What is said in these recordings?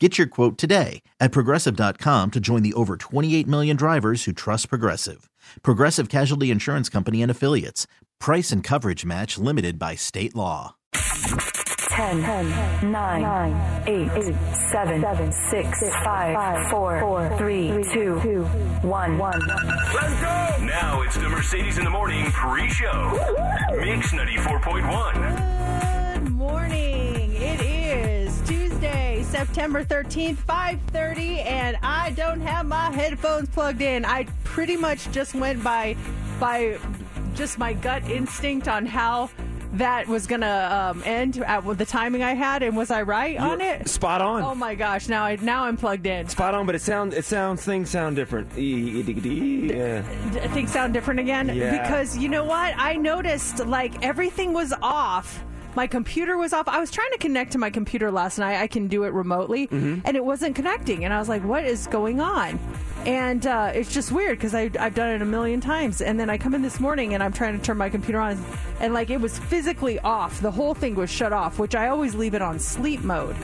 Get your quote today at progressive.com to join the over 28 million drivers who trust Progressive. Progressive Casualty Insurance Company and Affiliates. Price and coverage match limited by state law. 10, 10 9, 9 8, 8 7, 7 6, 5 4, 4 3 2 1 1 Let's go! Now it's the Mercedes in the Morning pre-show. Mix 94.1. Good morning. It is Tuesday, September 13th, 5:30 and I don't have my headphones plugged in. I pretty much just went by by just my gut instinct on how that was going to um, end at the timing I had and was I right on it? Spot on. Oh my gosh, now I now I'm plugged in. Spot on, but it sounds it sounds things sound different. Yeah. Things sound different again Yeah. because you know what? I noticed like everything was off. My computer was off. I was trying to connect to my computer last night. I can do it remotely, Mm-hmm. and it wasn't connecting. And I was like, "What is going on?" And uh, it's just weird because I've done it a million times. And then I come in this morning and I'm trying to turn my computer on, and like it was physically off. The whole thing was shut off, which I always leave it on sleep mode.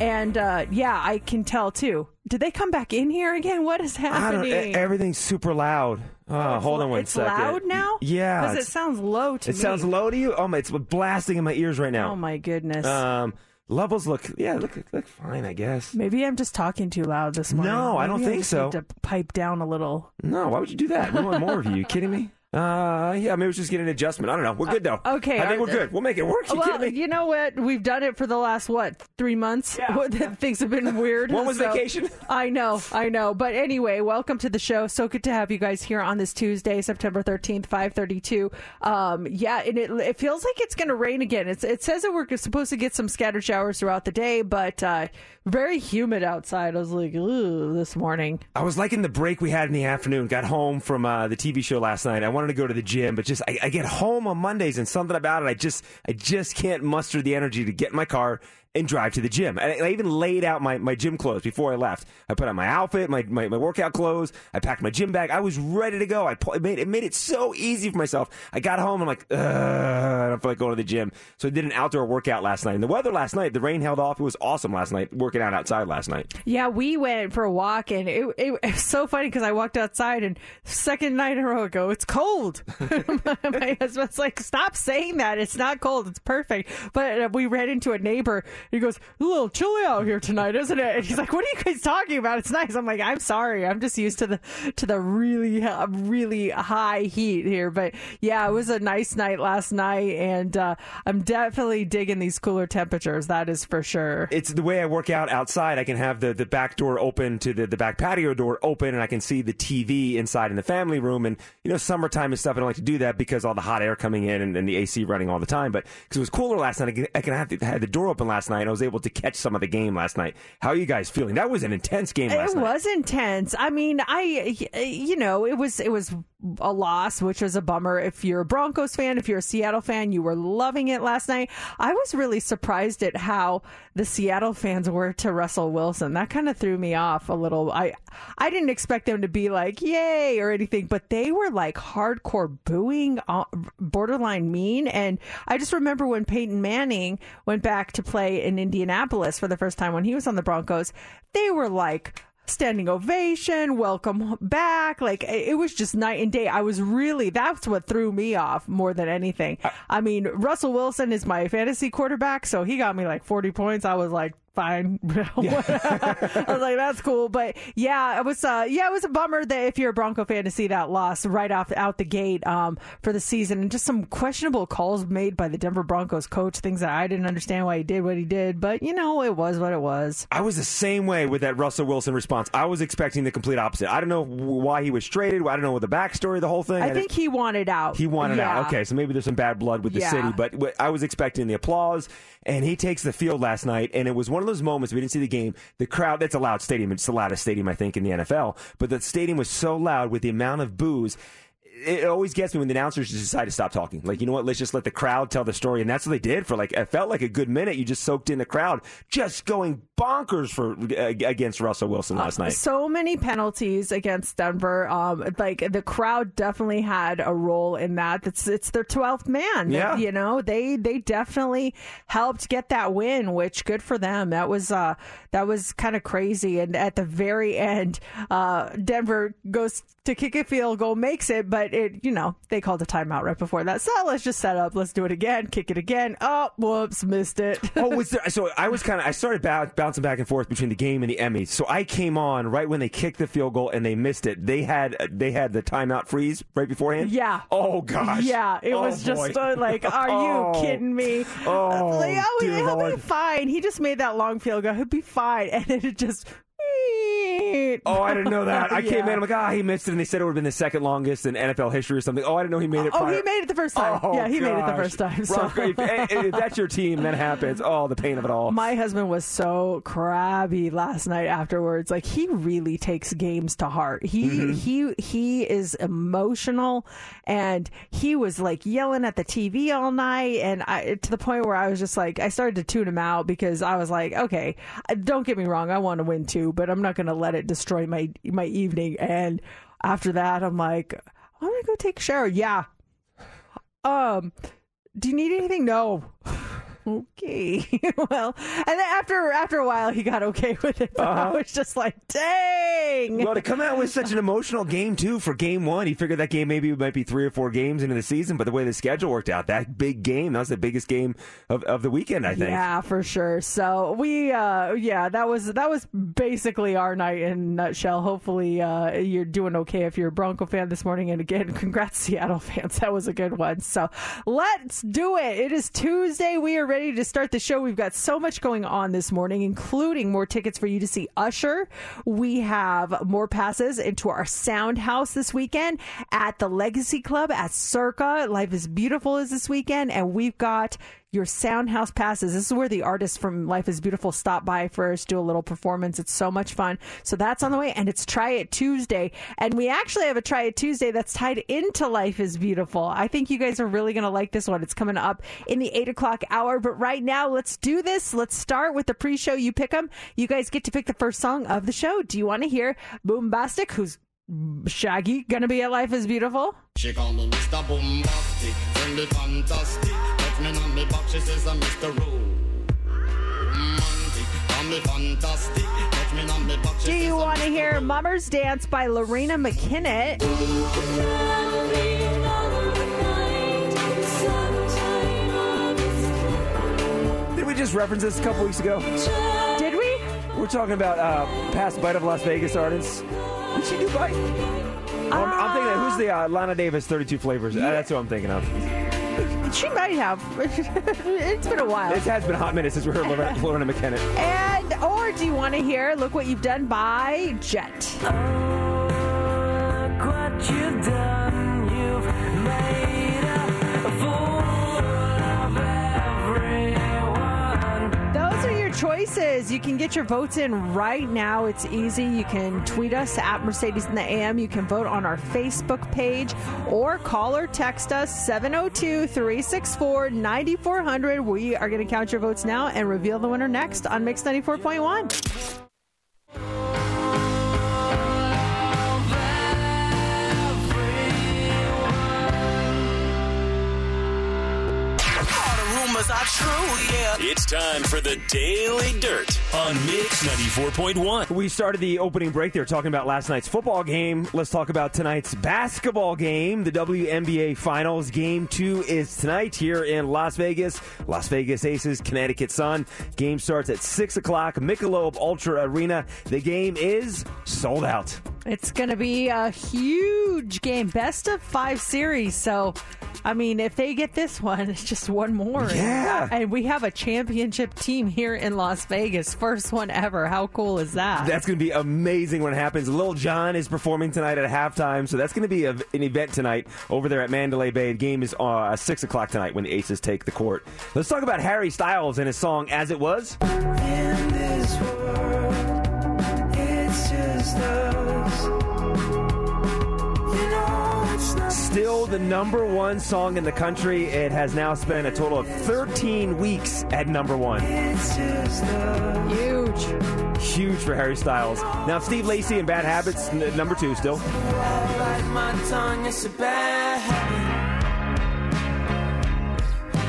And uh, yeah, I can tell too. Did they come back in here again? What is I don't. happening? Everything's super loud. Oh, hold on one it's second. loud now? Yeah. Because it sounds low to It me. It sounds low to you. Oh my! It's blasting in my ears right now. Oh my goodness. Um, levels look. Yeah, look look fine. I guess. Maybe I'm just talking too loud this morning. No, I don't Maybe think just so. Need to pipe down a little. No, why would you do that? We want more of you. You kidding me? Uh, yeah, maybe it's just getting an adjustment. I don't know. We're good though. okay, I think we're good. We'll make it work. You well, kidding me? you know what? We've done it for the last what three months. Yeah. Things have been weird. When was so- vacation? I know, I know. But anyway, welcome to the show. So good to have you guys here on this Tuesday, September thirteenth, five thirty-two. Um, yeah, and it, it feels like it's going to rain again. It's, it says that we're supposed to get some scattered showers throughout the day, but uh, very humid outside. I was like, ooh, this morning. I was liking the break we had in the afternoon. Got home from uh, the TV show last night. I wanted to go to the gym, but just I, I get home on Mondays and something about it. I just I just can't muster the energy to get in my car and drive to the gym. And I, even laid out my, my gym clothes before I left. I put on my outfit, my, my, my workout clothes. I packed my gym bag. I was ready to go. I it made it made it so easy for myself. I got home. I'm like, I don't feel like going to the gym. So I did an outdoor workout last night. And the weather last night, the rain held off. It was awesome last night. Working out outside last night. Yeah, we went for a walk, and it, it, it was so funny because I walked outside, and second night in a row, I go, "It's cold." My husband's like, "Stop saying that. It's not cold. It's perfect." But uh, we ran into a neighbor. He goes, "A little chilly out here tonight, isn't it?" And he's like, "What are you guys talking about? It's nice." I'm like, "I'm sorry. I'm just used to the to the really uh, really high heat here." But yeah, it was a nice night last night, and uh, I'm definitely digging these cooler temperatures. That is for sure. it's the way I work out outside. I can have the, the back door open to the, the back patio door open, and I can see the TV inside in the family room. And you know, summertime and stuff. I don't like to do that because all the hot air coming in and, and the AC running all the time. But because it was cooler last night, I can, I can have the, had the door open last night. And I was able to catch some of the game last night. How are you guys feeling? That was an intense game last night. it night. was intense. I mean, I, you know, it was it was a loss, which was a bummer. If you're a Broncos fan, if you're a Seattle fan, you were loving it last night. I was really surprised at how the Seattle fans were to Russell Wilson. That kind of threw me off a little. I I didn't expect them to be like yay or anything, but they were like hardcore booing, uh, borderline mean. And I just remember when Peyton Manning went back to play in Indianapolis for the first time when he was on the Broncos, they were like standing ovation, welcome back. Like it was just night and day. I was really that's what threw me off more than anything. I mean, Russell Wilson is my fantasy quarterback, so he got me like 40 points. I was like fine. I was like, that's cool. But yeah, it was uh yeah, it was a bummer that if you're a Bronco fan to see that loss right off out the gate um for the season and just some questionable calls made by the Denver Broncos coach, things that I didn't understand why he did what he did, but you know, it was what it was. I was the same way with that Russell Wilson response. I was expecting the complete opposite. I don't know why he was traded. I don't know what the backstory of the whole thing. I think he wanted out. He wanted Yeah. out. Okay, so maybe there's some bad blood with the Yeah. city, but I was expecting the applause. And he takes the field last night, and it was one of those moments we didn't see the game. The crowd, that's a loud stadium. It's the loudest stadium, I think, in the NFL. But the stadium was so loud with the amount of boos. It always gets me when the announcers just decide to stop talking. Like, you know what? Let's just let the crowd tell the story. And that's what they did for like, it felt like a good minute. You just soaked in the crowd, just going bonkers for uh, against Russell Wilson last night. So many penalties against Denver. Um, like the crowd definitely had a role in that. It's it's their twelfth man. Yeah. you know they they definitely helped get that win, which good for them. That was uh that was kind of crazy. And at the very end, uh, Denver goes to kick a field goal, makes it, but it you know they called a timeout right before that. So let's just set up. Let's do it again. Kick it again. Oh, whoops, missed it. oh, was there? So I was kind of I started bou- bouncing back and forth between the game and the Emmys. So I came on right when they kicked the field goal and they missed it. They had they had the timeout freeze right beforehand. Yeah. Oh gosh. Yeah, it Oh, was just uh, like, are you Oh. kidding me? Oh, like, oh he'll Lord. be fine. He just made that long field goal. He'll be fine, and it just. Oh, I didn't know that. I came in. I'm like, ah, he missed it, and they said it would have been the second longest in NFL history or something. Oh, I didn't know he made it. Oh, prior- he made it the first time. Oh, yeah, he made it the first time. So. Bronco, if, if that's your team, that happens. Oh, the pain of it all. My husband was so crabby last night afterwards. Like he really takes games to heart. He Mm-hmm. he he is emotional, and he was like yelling at the TV all night, and I to the point where I was just like I started to tune him out because I was like, okay, don't get me wrong, I want to win too, but I'm not going to let it destroy my my evening. And after that, I'm like, I'm gonna go take a shower. Yeah. Um. Do you need anything? No. Okay. well, and then after after a while, he got okay with it. But I was just like, dang. Well, to come out with such an emotional game too for game one, he figured that game maybe might be three or four games into the season, but the way the schedule worked out, that big game, that was the biggest game of, of the weekend, I think. Yeah, for sure. So we, uh, yeah, that was that was basically our night in a nutshell. Hopefully, uh, you're doing okay if you're a Bronco fan this morning. And again, congrats Seattle fans. That was a good one. So let's do it. It is Tuesday. We are ready to start the show. We've got so much going on this morning, including more tickets for you to see Usher. We have more passes into our Sound House this weekend at the Legacy Club at Circa. Life is Beautiful is this weekend, and we've got your Soundhouse passes. This is where the artists from Life is Beautiful stop by first, do a little performance. It's so much fun. So that's on the way, and it's Try It Tuesday. And we actually have a Try It Tuesday that's tied into Life is Beautiful. I think you guys are really going to like this one. It's coming up in the 8 o'clock hour. But right now, let's do this. Let's start with the pre show. You pick them. You guys get to pick the first song of the show. Do you want to hear Boombastic, who's Shaggy, to be at Life is Beautiful? She me Mr. Friendly fantastic. Touch me on me back, she says I'm Mr. Romantic. Call me fantastic, touch me on me back, she Do you want to hear Mummer's Dance by Loreena McKennitt? Did we just reference this a couple weeks ago? Did we? We're talking about uh, past Bite of Las Vegas artists. Did she do Bite? Oh, I'm, I'm thinking of who's the uh, Lana Davis 32 flavors. Uh, that's what I'm thinking of. She might have. it's been a while. It has been a hot minute since we heard Loreena, Loreena McKennitt. And or do you want to hear "Look What You've Done" by Jet? Those choices. You can get your votes in right now. It's easy. You can tweet us at Mercedes in the AM. You can vote on our Facebook page or call or text us 702 364 9400. We are going to count your votes now and reveal the winner next on Mix 94.1. rumors are true, yeah. It's time for the Daily Dirt on Mix 94.1. We started the opening break there talking about last night's football game. Let's talk about tonight's basketball game. The WNBA Finals Game 2 is tonight here in Las Vegas. Las Vegas Aces, Connecticut Sun. Game starts at 6 o'clock, Michelob Ultra Arena. The game is sold out. It's going to be a huge game, best of five series. So, I mean, if they get this one, it's just one more. Yeah. And we have a championship team here in Las Vegas. First one ever. How cool is that? That's going to be amazing when it happens. Lil Jon is performing tonight at halftime, so that's going to be a, an event tonight over there at Mandalay Bay. The game is uh, 6 o'clock tonight when the Aces take the court. Let's talk about Harry Styles and his song As It Was. In this world, it's just us. You know it's not Still the number one song in the country. It has now spent a total of 13 weeks at number one. It's just us. Huge. Huge for Harry Styles. Now, Steve Lacy and Bad Habits, n- number two still. Bite my tongue, it's a bad habit.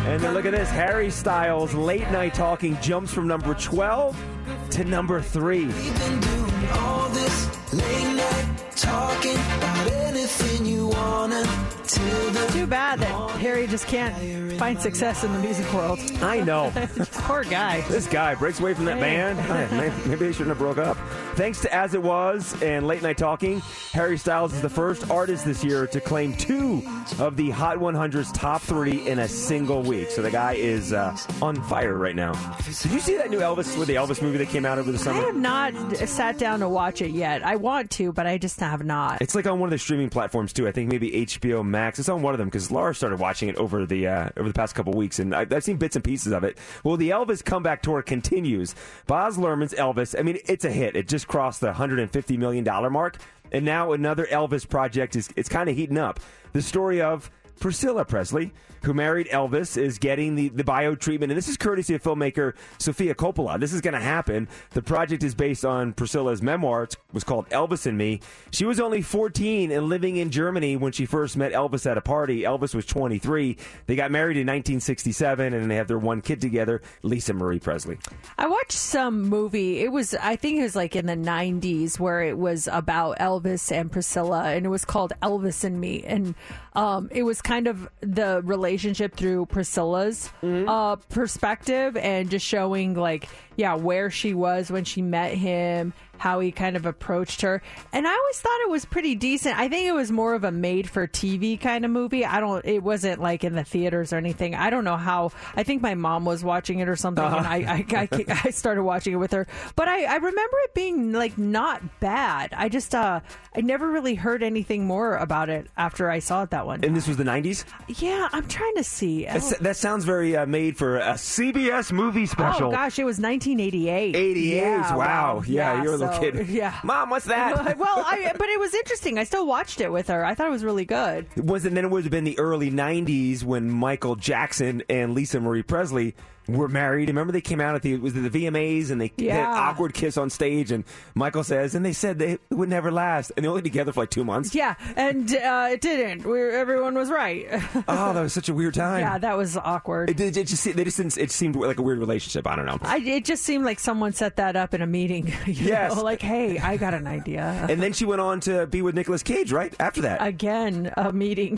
And then look at this Harry Styles, Late Night Talking, jumps from number 12 to number three. Anything you wanna Too bad that Harry just can't find success in the music world. I know. Poor guy. This guy breaks away from that band. Maybe they shouldn't have broke up. Thanks to As It Was and Late Night Talking, Harry Styles is the first artist this year to claim two of the Hot 100's top three in a single week. So the guy is uh, on fire right now. Did you see that new Elvis, with the Elvis movie that came out over the summer? I have not sat down to watch it yet. I want to, but I just have not. It's like on one of the streaming platforms too. I think maybe HBO Max. It's on one of them because Laura started watching it over the uh, over the past couple weeks, and I, I've seen bits and pieces of it. Well, the Elvis comeback tour continues. Baz Luhrmann's Elvis. I mean, it's a hit. It just crossed the 150 million dollar mark, and now another Elvis project is it's kind of heating up. The story of Priscilla Presley, who married Elvis, is getting the, the bio treatment. And this is courtesy of filmmaker Sofia Coppola. This is going to happen. The project is based on Priscilla's memoir. It was called Elvis and Me. She was only 14 and living in Germany when she first met Elvis at a party. Elvis was 23. They got married in 1967, and they have their one kid together, Lisa Marie Presley. I watched some movie. It was, I think it was like in the 90s where it was about Elvis and Priscilla, and it was called Elvis and Me. And um, it was kind of the relationship through Priscilla's uh, perspective and just showing, like, yeah, where she was when she met him, how he kind of approached her. And I always thought it was pretty decent. I think it was more of a made for TV kind of movie. I don't, it wasn't like in the theaters or anything. I don't know how. I think my mom was watching it or something, and I, I, I, I started watching it with her. But I, I remember it being like not bad. I just, uh, I never really heard anything more about it after I saw it that one. And this was the 90s? yeah, I'm trying to see. That's- that sounds very uh, made for a CBS movie special. Oh gosh, it was 1988. 88. Yeah, wow. Yeah, you're a little kid. Yeah. Mom, what's that? well, I, but it was interesting. I still watched it with her. I thought it was really good. It was and then it would have been the early '90s when Michael Jackson and Lisa Marie Presley were married. Remember they came out at the it was it the VMAs and they had an awkward kiss on stage and Michael says and they said they would never last and they only together for like two months. Yeah, and uh, it didn't. We everyone was right. Oh, that was such a weird time. yeah, that was awkward. it, did- it just they just didn't, it seemed like a weird relationship. I don't know. I, it just seemed like someone set that up in a meeting. Yes. know, like, hey, I got an idea. And then she went on to be with Nicolas Cage, right? After that. Again, a meeting.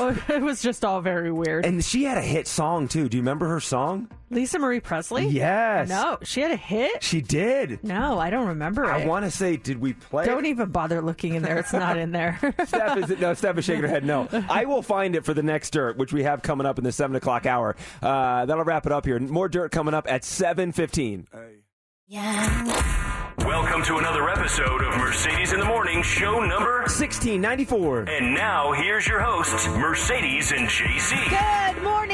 Oh, it was just all very weird. and she had a hit song too. Do you remember her song? Lisa Marie Presley? Yes. No, she had a hit? She did. No, I don't remember I it. want to say, did we play? Don't even bother looking in there. It's not in there. Steph is no. Steph is shaking her head. No, I will find it for the next dirt, which we have coming up in the seven o'clock hour. Uh, that'll wrap it up here. More dirt coming up at seven fifteen. Welcome to another episode of Mercedes in the Morning, show number. Sixteen ninety four. And now here's your hosts, Mercedes and JC. Good morning and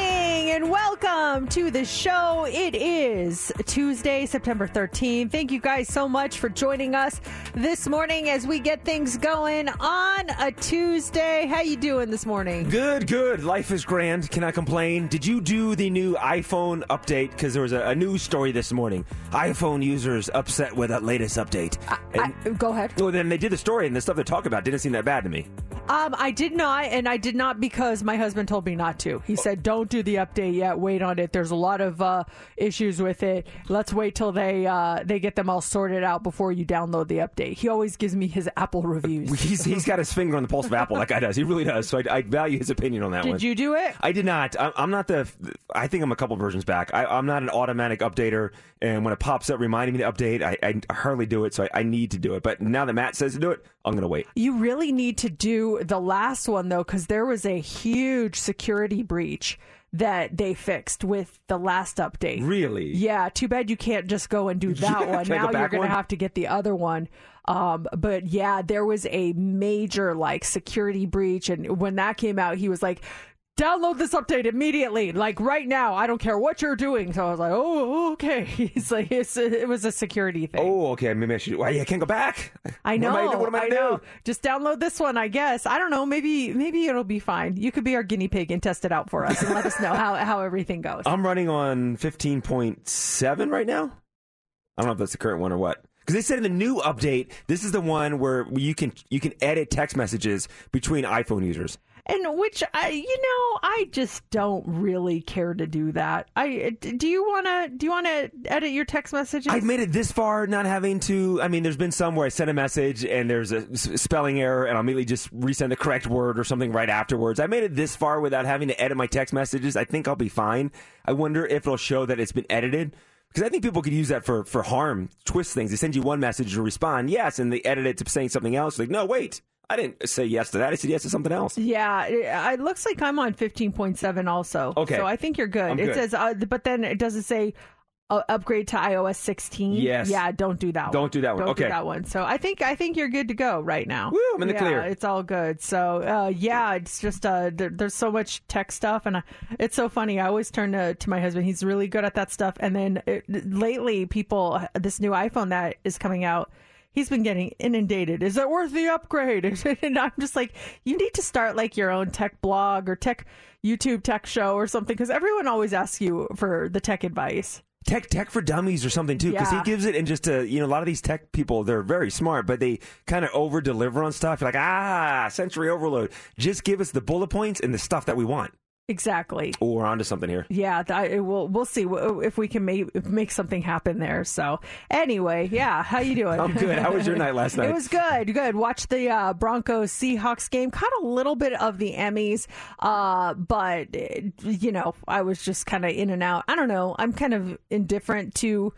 welcome to the show. It is Tuesday, September 13th. Thank you guys so much for joining us this morning as we get things going on a Tuesday. How you doing this morning? Good, good. Life is grand. Can I complain? Did you do the new iPhone update? Because there was a, a news story this morning. iPhone users upset with that latest update. I, go ahead. well, then they did the story, and the stuff they talk about didn't seem that bad to me. Um, I did not, and I did not because my husband told me not to. He said, "Don't do the update yet. Wait on it. There's a lot of uh, issues with it. Let's wait till they uh, they get them all sorted out before you download the update." He always gives me his Apple reviews. He's, he's got his finger on the pulse of Apple. That guy does. He really does. So I, I value his opinion on that one. Did you do it? I did not. I- I'm not the. I think I'm a couple versions back. I, I'm not an automatic updater, and when it pops up reminding me to update, I, I hardly do it. So I, I need to do it. But now that Matt says to do it, I'm going to wait. You really need to do the last one though, because there was a huge security breach that they fixed with the last update. Really? Yeah. Too bad you can't just go and do that Yeah, one. Now you're going to have to get the other one. Um, but yeah, there was a major like security breach, and when that came out, he was like. Download this update immediately, like right now. I don't care what you're doing. So I was like, "Oh, okay." He's like, it's, "It was a security thing." Oh, okay. Maybe I should. Why? I can't go back. I know. What am I, what am I, I know. do? Just download this one, I guess. I don't know. Maybe maybe it'll be fine. You could be our guinea pig and test it out for us and let us know how, how everything goes. I'm running on 15.7 right now. I don't know if that's the current one or what. Because they said in the new update, this is the one where you can you can edit text messages between iPhone users. And which I, you know, I just don't really care to do that. I do you want to do you want to edit your text messages? I've made it this far, not having to. I mean, there's been some where I sent a message and there's a spelling error, and I'll immediately just resend the correct word or something right afterwards. I made it this far without having to edit my text messages. I think I'll be fine. I wonder if it'll show that it's been edited. Because I think people could use that for, for harm, twist things. They send you one message to respond, yes, and they edit it to saying something else. Like, no, wait, I didn't say yes to that. I said yes to something else. Yeah, it, looks like I'm on 15.7 also. Okay. So I think you're good. I'm it good. says, uh, but then it doesn't say uh, upgrade to iOS 16. Yes. Yeah, don't do that. Don't do that one. Don't Okay. do that one. So I think I think you're good to go right now. Woo, I'm in the yeah, clear. It's all good. So uh, yeah, it's just uh, there, there's so much tech stuff, and I, it's so funny. I always turn to, to my husband. He's really good at that stuff. And then it, lately, people this new iPhone that is coming out. He's been getting inundated. Is it worth the upgrade? And I'm just like, you need to start like your own tech blog or tech YouTube tech show or something because everyone always asks you for the tech advice. Tech Tech for Dummies or something too, because Yeah. he gives it and just uh, you know a lot of these tech people they're very smart, but they kind of over deliver on stuff. You're like ah, sensory overload. Just give us the bullet points and the stuff that we want. Exactly. Oh, we're onto something here. Yeah, that, it will, we'll see if we can make make something happen there. So anyway, yeah, how you doing? I'm good. How was your night last night? It was good, good. Watched the uh, Broncos Seahawks game. Caught a little bit of the Emmys, uh, but uh, you know, I was just kind of in and out. I don't know. I'm kind of indifferent to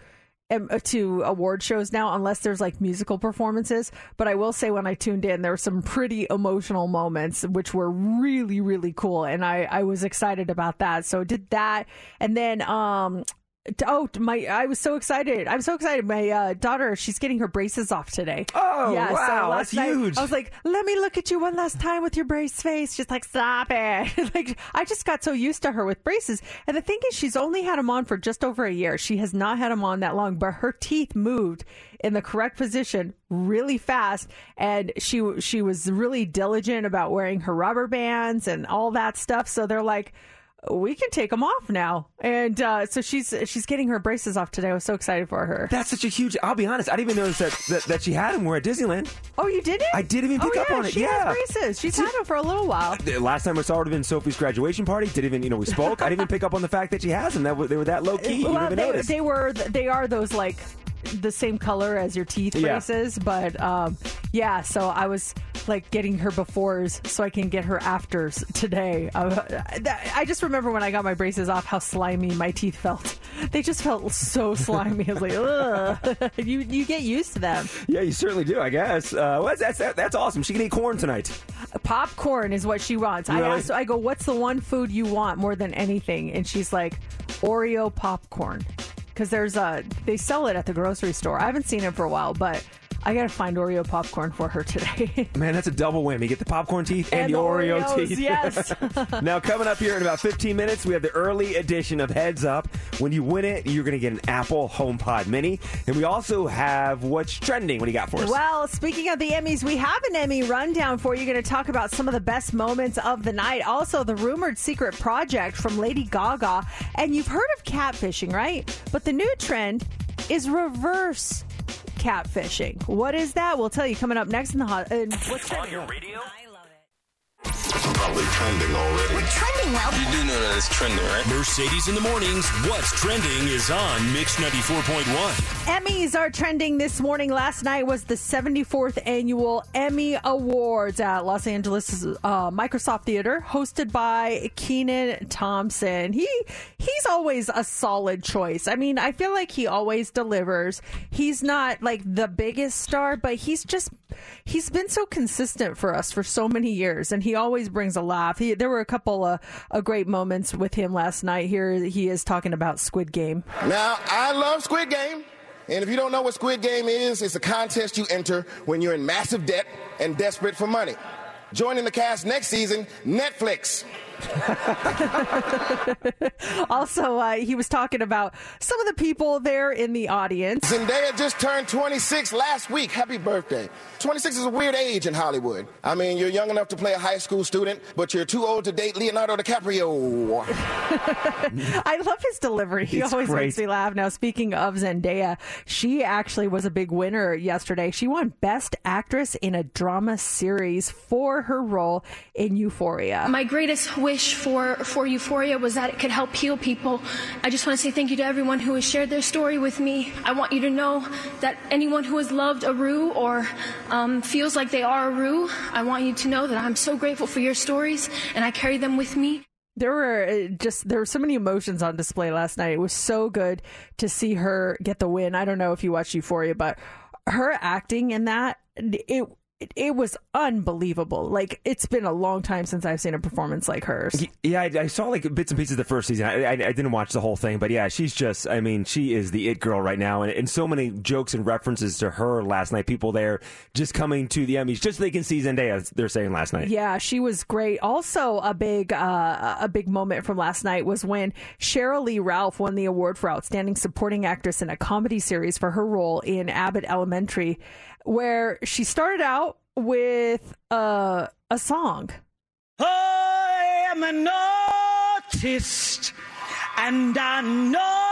to award shows now unless there's like musical performances. But i will say when i tuned in there were some pretty emotional moments which were really really cool. And i i was excited about that. So did that. And then um Oh, my! I was so excited. I'm so excited. My uh, daughter, she's getting her braces off today. Oh, yeah, wow, last that's night, huge. I was like, "Let me look at you one last time with your brace face." She's like, "Stop it!" like, I just got so used to her with braces. And the thing is, she's only had them on for just over a year. She has not had them on that long, but her teeth moved in the correct position really fast, and she she was really diligent about wearing her rubber bands and all that stuff. So they're like we can take them off now. And uh, so she's she's getting her braces off today. I was so excited for her. That's such a huge. I'll be honest. I didn't even notice that that, that she had them. We're at Disneyland. Oh, you didn't? I didn't even oh, pick up yeah, on it. She Yeah. has braces. She's had them for a little while. The last time I saw her would have been Sophie's graduation party. Didn't even you know we spoke. I didn't even pick up on the fact that she has them. That they were that low key. You well, didn't even they, notice. they were they are those like the same color as your teeth Yeah. braces, but um, yeah. So I was like getting her befores so I can get her afters today. Uh, I just remember when I got my braces off how slimy my teeth felt. They just felt so slimy. I was like, ugh. you you get used to them. yeah, you certainly do. I guess. Uh, well, that's that's that's awesome. She can eat corn tonight. popcorn is what she wants. I Really? asked, I go, what's the one food you want more than anything? And she's like, Oreo popcorn. Because there's a, they sell it at the grocery store. I haven't seen it for a while, but I gotta find Oreo popcorn for her today. Man, that's a double whammy. Get the popcorn teeth and, And the the Oreo Oreos, teeth. yes. now, coming up here in about 15 minutes, we have the early edition of Heads Up. When you win it, you're going to get an Apple HomePod Mini. And we also have what's trending. What do you got for us? Well, speaking of the Emmys, we have an Emmy rundown for you. Going to talk about some of the best moments of the night. Also, the rumored secret project from Lady Gaga. And you've heard of catfishing, right? But the new trend is reverse catfishing. What is that? We'll tell you coming up next in the hot. Uh, what's on your radio? Probably trending already. We're trending well. You do know that it's trending, right? Mercedes in the mornings. What's trending is on Mix 94.1. Emmys are trending this morning. Last night was the 74th annual Emmy Awards at Los Angeles uh, Microsoft Theater, hosted by Kenan Thompson. He he's always a solid choice. I mean, I feel like he always delivers. He's not like the biggest star, but he's just he's been so consistent for us for so many years, and he always brings a laugh. He, there were a couple of, of great moments with him last night. Here he is talking about Squid Game. Now, I love Squid Game. And if you don't know what Squid Game is, it's a contest you enter when you're in massive debt and desperate for money. Joining the cast next season, Netflix. also, uh, he was talking about some of the people there in the audience. Zendaya just turned 26 last week. Happy birthday. 26 is a weird age in Hollywood. I mean, you're young enough to play a high school student, but you're too old to date Leonardo DiCaprio. I love his delivery. He It's always great. makes me laugh. Now, speaking of Zendaya, she actually was a big winner yesterday. She won Best Actress in a Drama Series for her role in Euphoria. My greatest wish for, for Euphoria was that it could help heal people. I just want to say thank you to everyone who has shared their story with me. I want you to know that anyone who has loved Rue or um, feels like they are Rue, I want you to know that I'm so grateful for your stories and I carry them with me. There were uh, just there were so many emotions on display last night. It was so good to see her get the win. I don't know if you watched Euphoria, but her acting in that it it, it was unbelievable. Like it's been a long time since I've seen a performance like hers. Yeah, I, I saw like bits and pieces of the first season. I, I, I didn't watch the whole thing, but yeah, she's just, I mean, she is the it girl right now. And, and so many jokes and references to her last night. People there just coming to the Emmys just so they can see Zendaya, they're saying last night. Yeah, she was great. Also, a big uh, a big moment from last night was when Sheryl Lee Ralph won the award for outstanding supporting actress in a comedy series for her role in Abbott Elementary, where she started out with uh, a song. I am an artist, and I know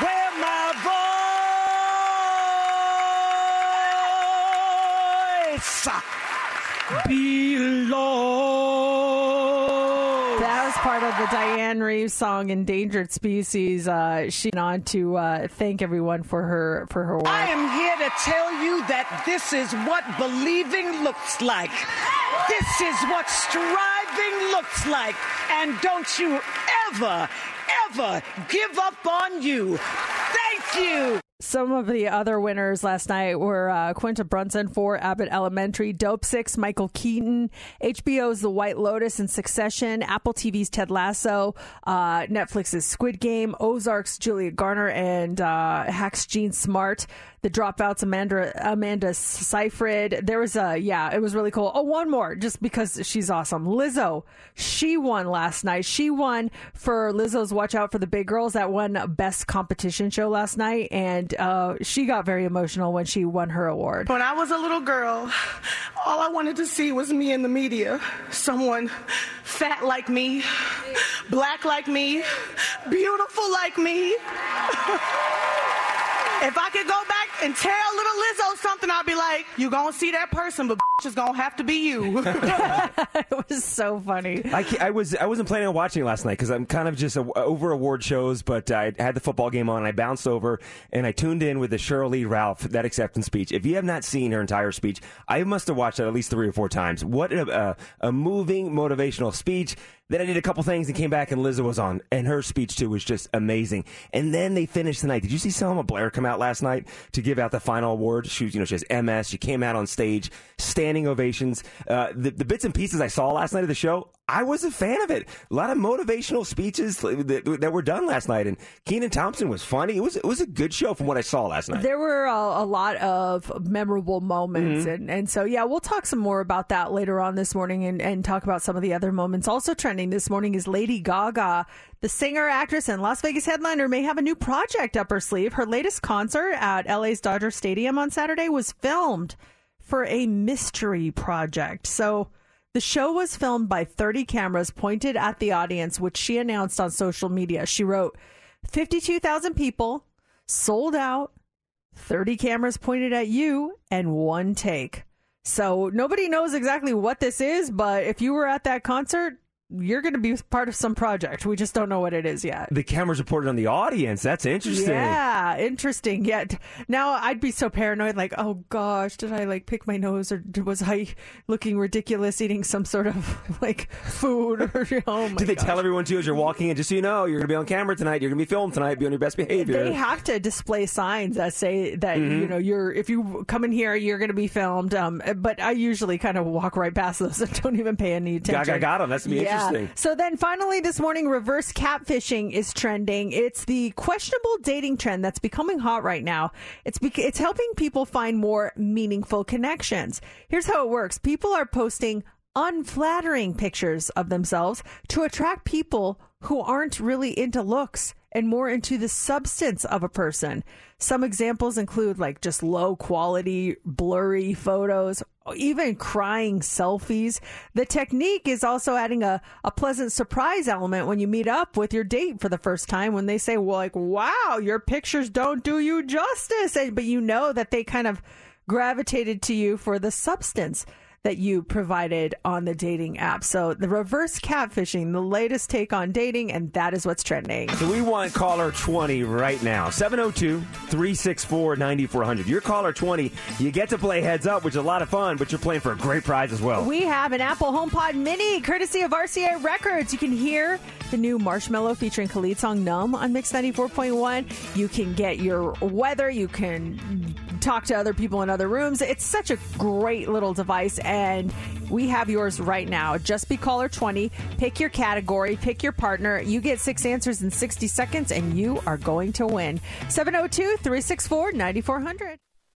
where my voice belongs. Reeves song "Endangered Species." Uh, she went on to uh, thank everyone for her for her work. I am here to tell you that this is what believing looks like. This is what striving looks like. And don't you ever, ever give up on you. Thank you. Some of the other winners last night were uh, Quinta Brunson for Abbott Elementary, Dopesick, Michael Keaton, HBO's The White Lotus and Succession, Apple TV's Ted Lasso, uh, Netflix's Squid Game, Ozark's Julia Garner, and uh, Hacks Jean Smart. The Dropouts, Amanda Amanda Seyfried. There was a yeah, it was really cool. Oh, one more, just because she's awesome. Lizzo, she won last night. She won for Lizzo's Watch Out for the Big Girls that won Best Competition Show last night, and uh, she got very emotional when she won her award. When I was a little girl, all I wanted to see was me in the media. Someone fat like me, black like me, beautiful like me. if I could go back and tell little Lizzo something, I'd be like, you gonna see that person, but it's gonna have to be you. it was so funny. I, I was I wasn't planning on watching it last night because I'm kind of just a, over award shows, but I had the football game on. and I bounced over and I tuned in with the Shirley Ralph that acceptance speech. If you have not seen her entire speech, I must have watched it at least three or four times. What a, a, a moving motivational speech. Then I did a couple things and came back and Lizzo was on, and her speech too was just amazing. And then they finished the night. Did you see Selma Blair come out last night to give out the final award? She, was- you know, she has MS. She came out on stage, standing ovations. Uh, the, the bits and pieces I saw last night of the show, I was a fan of it. A lot of motivational speeches that, that were done last night, and Kenan Thompson was funny. It was it was a good show from what I saw last night. There were a, a lot of memorable moments, Mhm. and, and so yeah, we'll talk some more about that later on this morning, and, and talk about some of the other moments. Also trending this morning is Lady Gaga, the singer, actress, and Las Vegas headliner, may have a new project up her sleeve. Her latest concert at LA's Dodger Stadium on Saturday was filmed for a mystery project. So. The show was filmed by 30 cameras pointed at the audience, which she announced on social media. She wrote, 52,000 people, sold out, 30 cameras pointed at you, and one take. So nobody knows exactly what this is, but if you were at that concert, you're going to be part of some project. We just don't know what it is yet. The cameras reported on the audience. That's interesting. Yeah, interesting. Yet now I'd be so paranoid, like, oh gosh, did I like pick my nose or was I looking ridiculous eating some sort of like food? Or oh my Do they gosh. tell everyone too as you're walking in? Just so you know, you're going to be on camera tonight. You're going to be filmed tonight. Be on your best behavior. They have to display signs that say that Mhm. you know you're if you come in here you're going to be filmed. Um, but I usually kind of walk right past those and don't even pay any attention. Got, got, them. That's gonna Yeah. Interesting. So then finally this morning, reverse catfishing is trending. It's the questionable dating trend that's becoming hot right now. It's bec- it's helping people find more meaningful connections. Here's how it works: people are posting unflattering pictures of themselves to attract people who aren't really into looks and more into the substance of a person. Some examples include like just low quality, blurry photos, even crying selfies. The technique is also adding a, a pleasant surprise element when you meet up with your date for the first time when they say, well, like, wow, your pictures don't do you justice. And, but you know that they kind of gravitated to you for the substance that you provided on the dating app. So the reverse catfishing, the latest take on dating, and that is what's trending. So we want caller 20 right now. 702 364 9400. You're caller 20. You get to play heads up, which is a lot of fun, but you're playing for a great prize as well. We have an Apple HomePod Mini, courtesy of RCA Records. You can hear the new Marshmello featuring Khalid song "Numb" on Mix ninety four point one. You can get your weather. You can talk to other people in other rooms. It's such a great little device, and we have yours right now. Just be caller twenty. Pick your category. Pick your partner. You get six answers in sixty seconds, and you are going to win. 702 364 9400.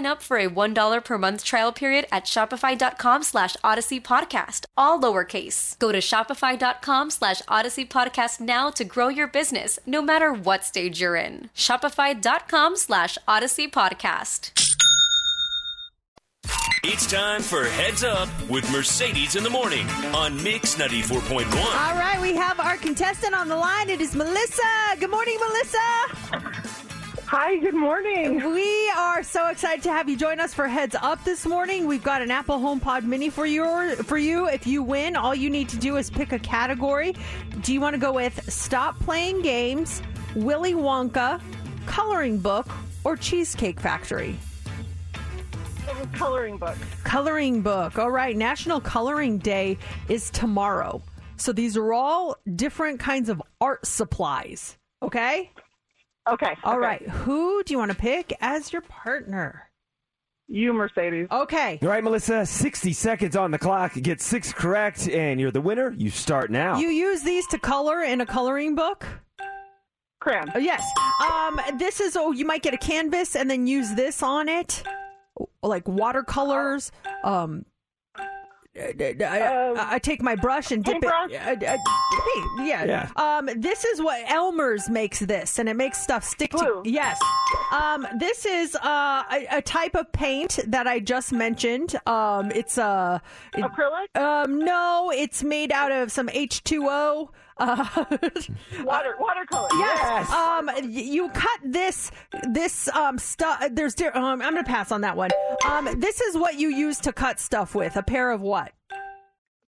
up for a $1 per month trial period at shopify.com slash odyssey podcast, all lowercase. Go to shopify.com slash odyssey podcast now to grow your business, no matter what stage you're in. Shopify.com slash odyssey podcast. It's time for Heads Up with Mercedes in the Morning on Mix 94.1. All right, we have our contestant on the line. It is Melissa. Good morning, Melissa. Hi, good morning. We are so excited to have you join us for Heads Up this morning. We've got an Apple HomePod Mini for you. For you, if you win, all you need to do is pick a category. Do you want to go with Stop Playing Games, Willy Wonka, Coloring Book, or Cheesecake Factory? Coloring book. Coloring book. All right. National Coloring Day is tomorrow. So these are all different kinds of art supplies. Okay? Okay. All okay. right. Who do you want to pick as your partner? You, Mercedes. Okay. All right, Melissa, 60 seconds on the clock. Get six correct, and you're the winner. You start now. You use these to color in a coloring book? Crayon. Oh, yes. Um, this is, oh, you might get a canvas and then use this on it, like watercolors. Um, I, I, I take my brush and dip it. paintbrush? uh, uh, paint, yeah. Yeah. Um, this is what Elmer's makes this, and it makes stuff stick to. Yes. Um, this is uh, a, a type of paint that I just mentioned. Um, it's a acrylic. Um, no, it's made out of some H two O. Uh, Water, watercolor. Yes. Um, you cut this this um stuff. There's di- um. I'm gonna pass on that one. Um, this is what you use to cut stuff with. A pair of what?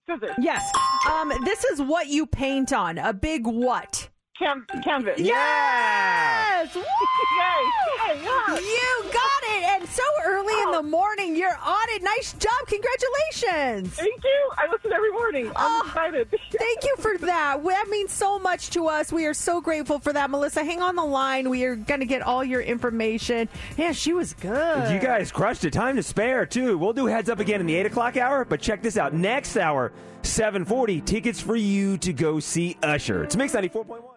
Scissors. Yes. Um, this is what you paint on. A big what? Cam- canvas. Yes. Woo! Yay! Yay! You got it. And so early in the oh. morning, you're on it. Nice job. Congratulations. Thank you. I listen every morning. I'm Oh, excited. Thank you for that. That means so much to us. We are so grateful for that. Melissa, hang on the line. We are going to get all your information. Yeah, she was good. You guys crushed it. Time to spare, too. We'll do heads up again in the 8 o'clock hour, but check this out. Next hour, 740, tickets for you to go see Usher. It's Mix 94.1.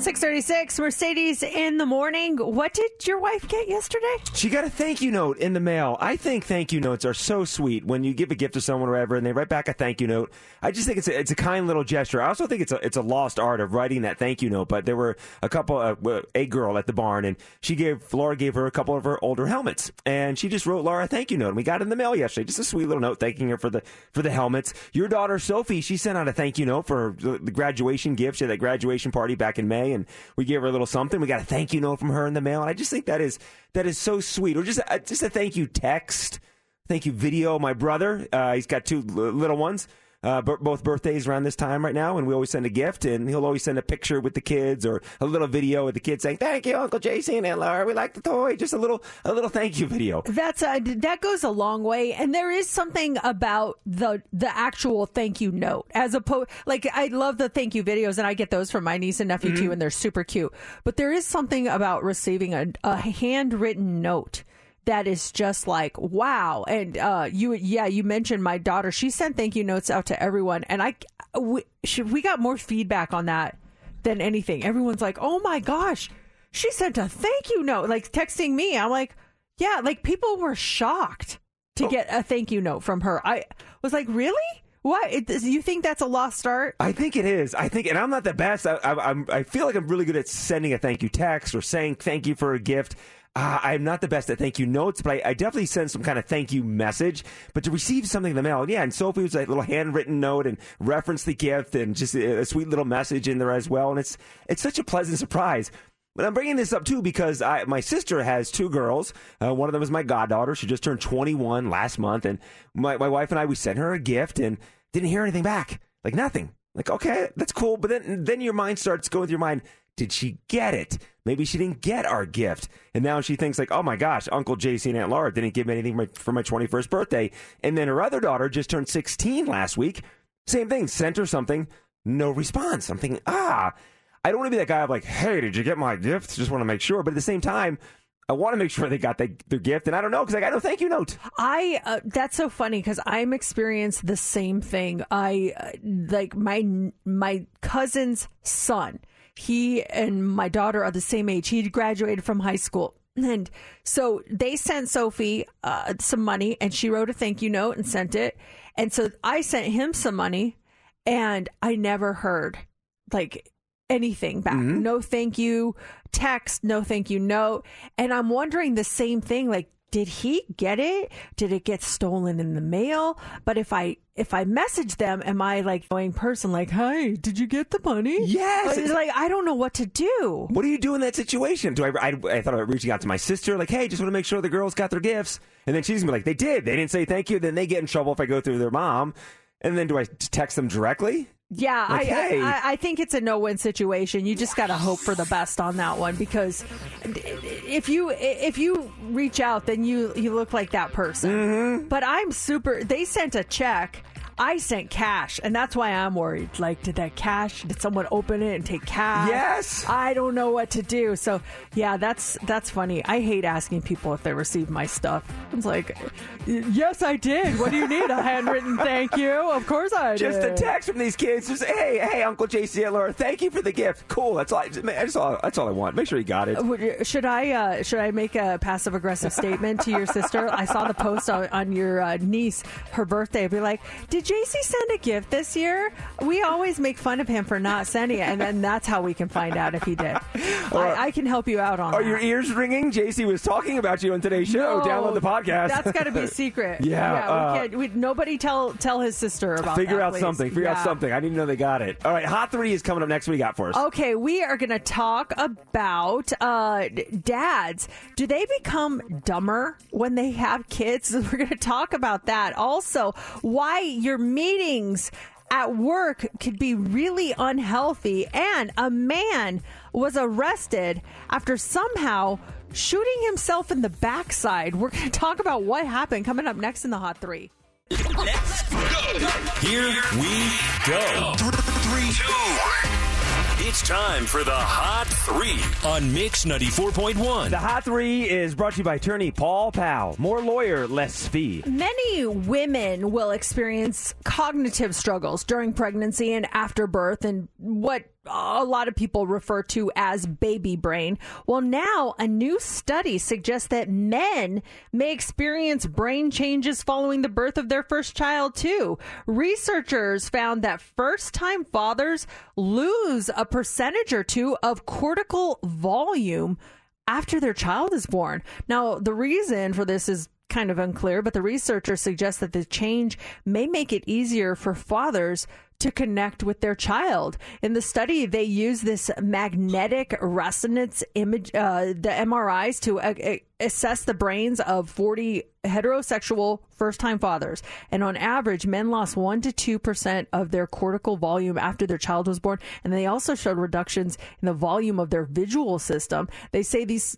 636 Mercedes in the morning. What did your wife get yesterday? She got a thank you note in the mail. I think thank you notes are so sweet when you give a gift to someone or whatever and they write back a thank you note. I just think it's a, it's a kind little gesture. I also think it's a, it's a lost art of writing that thank you note, but there were a couple, uh, a girl at the barn and she gave, Laura gave her a couple of her older helmets and she just wrote Laura a thank you note and we got in the mail yesterday. Just a sweet little note thanking her for the, for the helmets. Your daughter Sophie, she sent out a thank you note for the the graduation gift. She had that graduation party back in May and we gave her a little something. We got a thank you note from her in the mail. And I just think that is, that is so sweet. Or just, a, just a thank you text. Thank you video. My brother, uh, he's got two little ones. Uh, b- both birthdays around this time right now, and we always send a gift, and he'll always send a picture with the kids or a little video with the kids saying, "Thank you, Uncle Jason and Laura. We like the toy." Just a little, a little thank you video. That's a, that goes a long way, and there is something about the the actual thank you note as opposed. Like I love the thank you videos, and I get those from my niece and nephew too, and they're super cute. But there is something about receiving a, a handwritten note that is just like wow. And uh, you, yeah, you mentioned my daughter. She sent thank you notes out to everyone, and I we, we got more feedback on that than anything. Everyone's like, oh my gosh, she sent a thank you note, like texting me. I'm like, yeah, like people were shocked to get a thank you note from her. I was like, really? What? It, you think that's a lost art? I think it is. I think, and I'm not the best. I, I, I'm, I feel like I'm really good at sending a thank you text or saying thank you for a gift. Uh, I'm not the best at thank you notes, but I, I definitely send some kind of thank you message. But to receive something in the mail, yeah, and Sophie was a little handwritten note and reference the gift and just a, a sweet little message in there as well. And it's it's such a pleasant surprise. But I'm bringing this up too because I, my sister has two girls. Uh, one of them is my goddaughter. She just turned 21 last month, and my, my wife and I we sent her a gift and didn't hear anything back, like nothing. Like okay, that's cool. But then then your mind starts going through your mind. Did she get it? Maybe she didn't get our gift, and now she thinks like, oh my gosh, Uncle JC and Aunt Laura didn't give me anything for my- 21st birthday. And then her other daughter just turned 16 last week. Same thing. Sent her something, no response. I'm thinking, ah. I don't want to be that guy of like, hey, did you get my gift? Just want to make sure. But at the same time, I want to make sure they got the, their gift. And I don't know because I got no thank you note. I uh, that's so funny because I'm experienced the same thing. I uh, like my my cousin's son. He and my daughter are the same age. He graduated from high school. And so they sent Sophie uh, some money and she wrote a thank you note and sent it. And so I sent him some money and I never heard like anything back. No thank you text, no thank you note. And I'm wondering the same thing like did he get it? Did it get stolen in the mail? But if I if I message them, am I like knowing person like, "Hi, did you get the money?" Yes. It's like I don't know what to do. What do you do in that situation? Do I, I? I thought about reaching out to my sister, like, hey, just want to make sure the girls got their gifts, and then she's gonna be like, they did. They didn't say thank you. Then they get in trouble if I go through their mom, and then do I text them directly? Yeah, Like, I, hey. I I think it's a no-win situation. You just got to hope for the best on that one because if you if you reach out, then you you look like that person. Mm-hmm. But I'm super. They sent a check. I sent cash, and that's why I'm worried. Like, did that cash? Did someone open it and take cash? Yes. I don't know what to do. So, yeah, that's that's funny. I hate asking people if they received my stuff. It's like, yes, I did. What do you need? A handwritten thank you? Of course I Just a text from these kids. Just hey, hey, Uncle JC and Laura, thank you for the gift. Cool. That's all. I, that's all. That's all I want. Make sure you got it. Should I uh, should I make a passive aggressive statement to your sister? I saw the post on, on your uh, niece, her birthday. I'd be like, "Did JC send a gift this year?" We always make fun of him for not sending it, and then that's how we can find out if he did. I, I can help you out on. Are that. your ears ringing? JC was talking about you on today's show. No, Download the podcast. That's got to be a secret. Yeah, yeah. uh, we can't, we, nobody tell tell his sister about. Figure that, out please. something. Figure out something. I need to know they got it. All right, Hot Three is coming up next. You got for us? Okay, we are going to talk about uh, dads. Do they become dumber when they have kids? We're going to talk about that. Also, why your meetings at work could be really unhealthy. And a man was arrested after somehow shooting himself in the backside. We're going to talk about what happened coming up next in the Hot Three. Let's go. Here we go. Three, two. It's time for the Hot Three on Mix 94.1. The Hot Three is brought to you by attorney Paul Powell. More lawyer, less fee. Many women will experience cognitive struggles during pregnancy and after birth, and what a lot of people refer to as baby brain. Well, now a new study suggests that men may experience brain changes following the birth of their first child, too. Researchers found that first time fathers lose a percentage or two of cortical volume after their child is born. Now, the reason for this is kind of unclear, but the researchers suggest that the change may make it easier for fathers to connect with their child. In the study, they use this magnetic resonance image, uh, the MRIs, to uh, uh, assess the brains of 40 heterosexual first time fathers. And on average, men lost 1 to 2% of their cortical volume after their child was born. And they also showed reductions in the volume of their visual system. They say these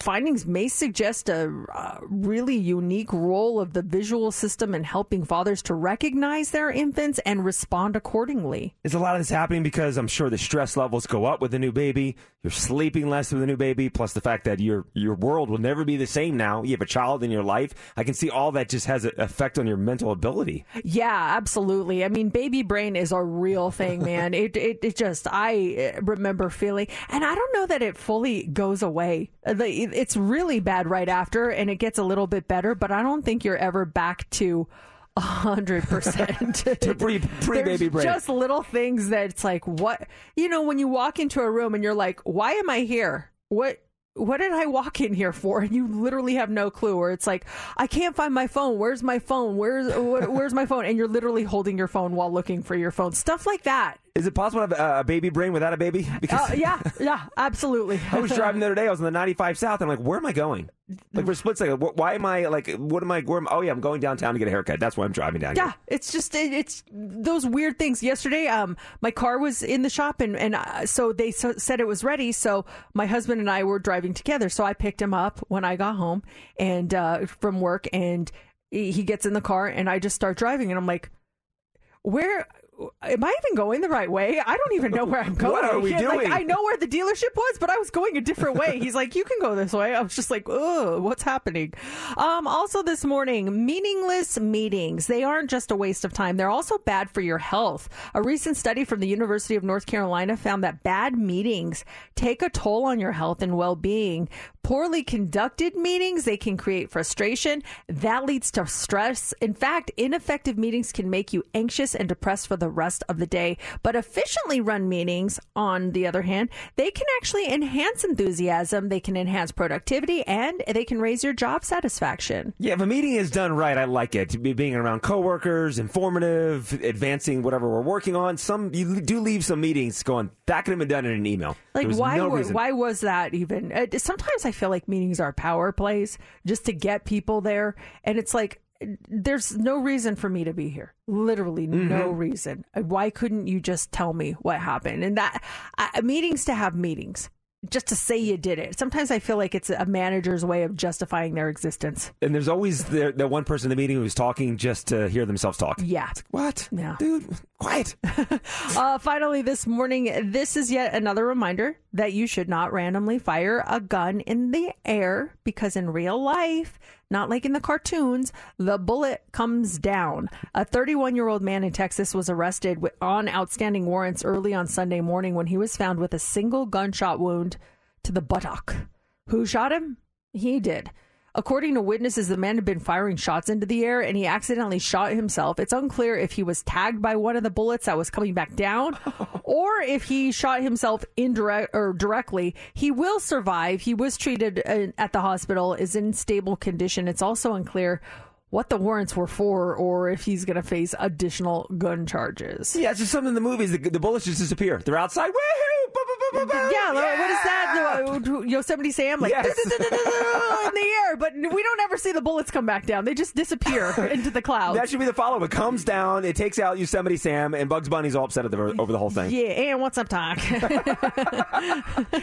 findings may suggest a uh, really unique role of the visual system in helping fathers to recognize their infants and respond accordingly. Is a lot of this happening because I'm sure the stress levels go up with a new baby. You're sleeping less with a new baby, plus the fact that your your world will never be the same now. You have a child in your life. I can see all that just has an effect on your mental ability. Yeah, absolutely. I mean, baby brain is a real thing, man. it, it it just I remember feeling, and I don't know that it fully goes away. Uh, It's really bad right after, and it gets a little bit better, but I don't think you're ever back to. a hundred percent To pre pre baby brain. Just little things that it's like what you know when you walk into a room and you're like, why am I here? What what did I walk in here for? And you literally have no clue. Or it's like, I can't find my phone. Where's my phone? Where's where's my phone? And you're literally holding your phone while looking for your phone. Stuff like that. Is it possible to have a, baby brain without a baby? Because Uh, yeah, yeah, absolutely. I was driving the other day. I was on the 95 South. And I'm like, where am I going? Like for a split second, why am I like? What am I? Where am, oh yeah, I'm going downtown to get a haircut. That's why I'm driving down. Yeah, here. it's just it, it's those weird things. Yesterday, um, my car was in the shop, and and uh, so they so, said it was ready. So my husband and I were driving together. So I picked him up when I got home and uh, from work, and he gets in the car, and I just start driving, and I'm like, where. Am I even going the right way? I don't even know where I'm going. What are we Like, doing? I know where the dealership was, but I was going a different way. He's like, "You can go this way." I was just like, "Oh, what's happening?" Um, also, this morning, meaningless meetings. They aren't just a waste of time; they're also bad for your health. A recent study from the University of North Carolina found that bad meetings take a toll on your health and well-being. Poorly conducted meetings, they can create frustration. That leads to stress. In fact, ineffective meetings can make you anxious and depressed for the rest of the day. But efficiently run meetings, on the other hand, they can actually enhance enthusiasm, they can enhance productivity, and they can raise your job satisfaction. Yeah, if a meeting is done right, I like it. Being around coworkers, informative, advancing whatever we're working on. Some you do leave some meetings going that could have been done in an email. Like why? no reason. why was that even? Uh, sometimes I feel like meetings are power plays just to get people there, and it's like there's no reason for me to be here. Literally no Mhm. reason. Why couldn't you just tell me what happened? And that uh, meetings to have meetings. Just to say you did it. Sometimes I feel like it's a manager's way of justifying their existence. And there's always the, that one person in the meeting who's talking just to hear themselves talk. Yeah. what? Yeah. Dude, quiet. uh, finally, this morning, this is yet another reminder that you should not randomly fire a gun in the air because in real life, not like in the cartoons, the bullet comes down. A 31 year old man in Texas was arrested on outstanding warrants early on Sunday morning when he was found with a single gunshot wound to the buttock. Who shot him? He did. According to witnesses, the man had been firing shots into the air and he accidentally shot himself. It's unclear if he was tagged by one of the bullets that was coming back down or if he shot himself indirect or directly. He will survive. He was treated uh, at the hospital, is in stable condition. It's also unclear what the warrants were for or if he's going to face additional gun charges. Yeah, it's just something in the movies. The, the bullets just disappear. They're outside. Woohoo! Boom. Yeah, what is that? Uh, Yosemite Sam, like Yes. in the air, but we don't ever see the bullets come back down. They just disappear into the clouds. That should be the follow. Up. It comes down, it takes out Yosemite Sam, and Bugs Bunny's all upset the, over the whole thing. Yeah, and what's up, Doc?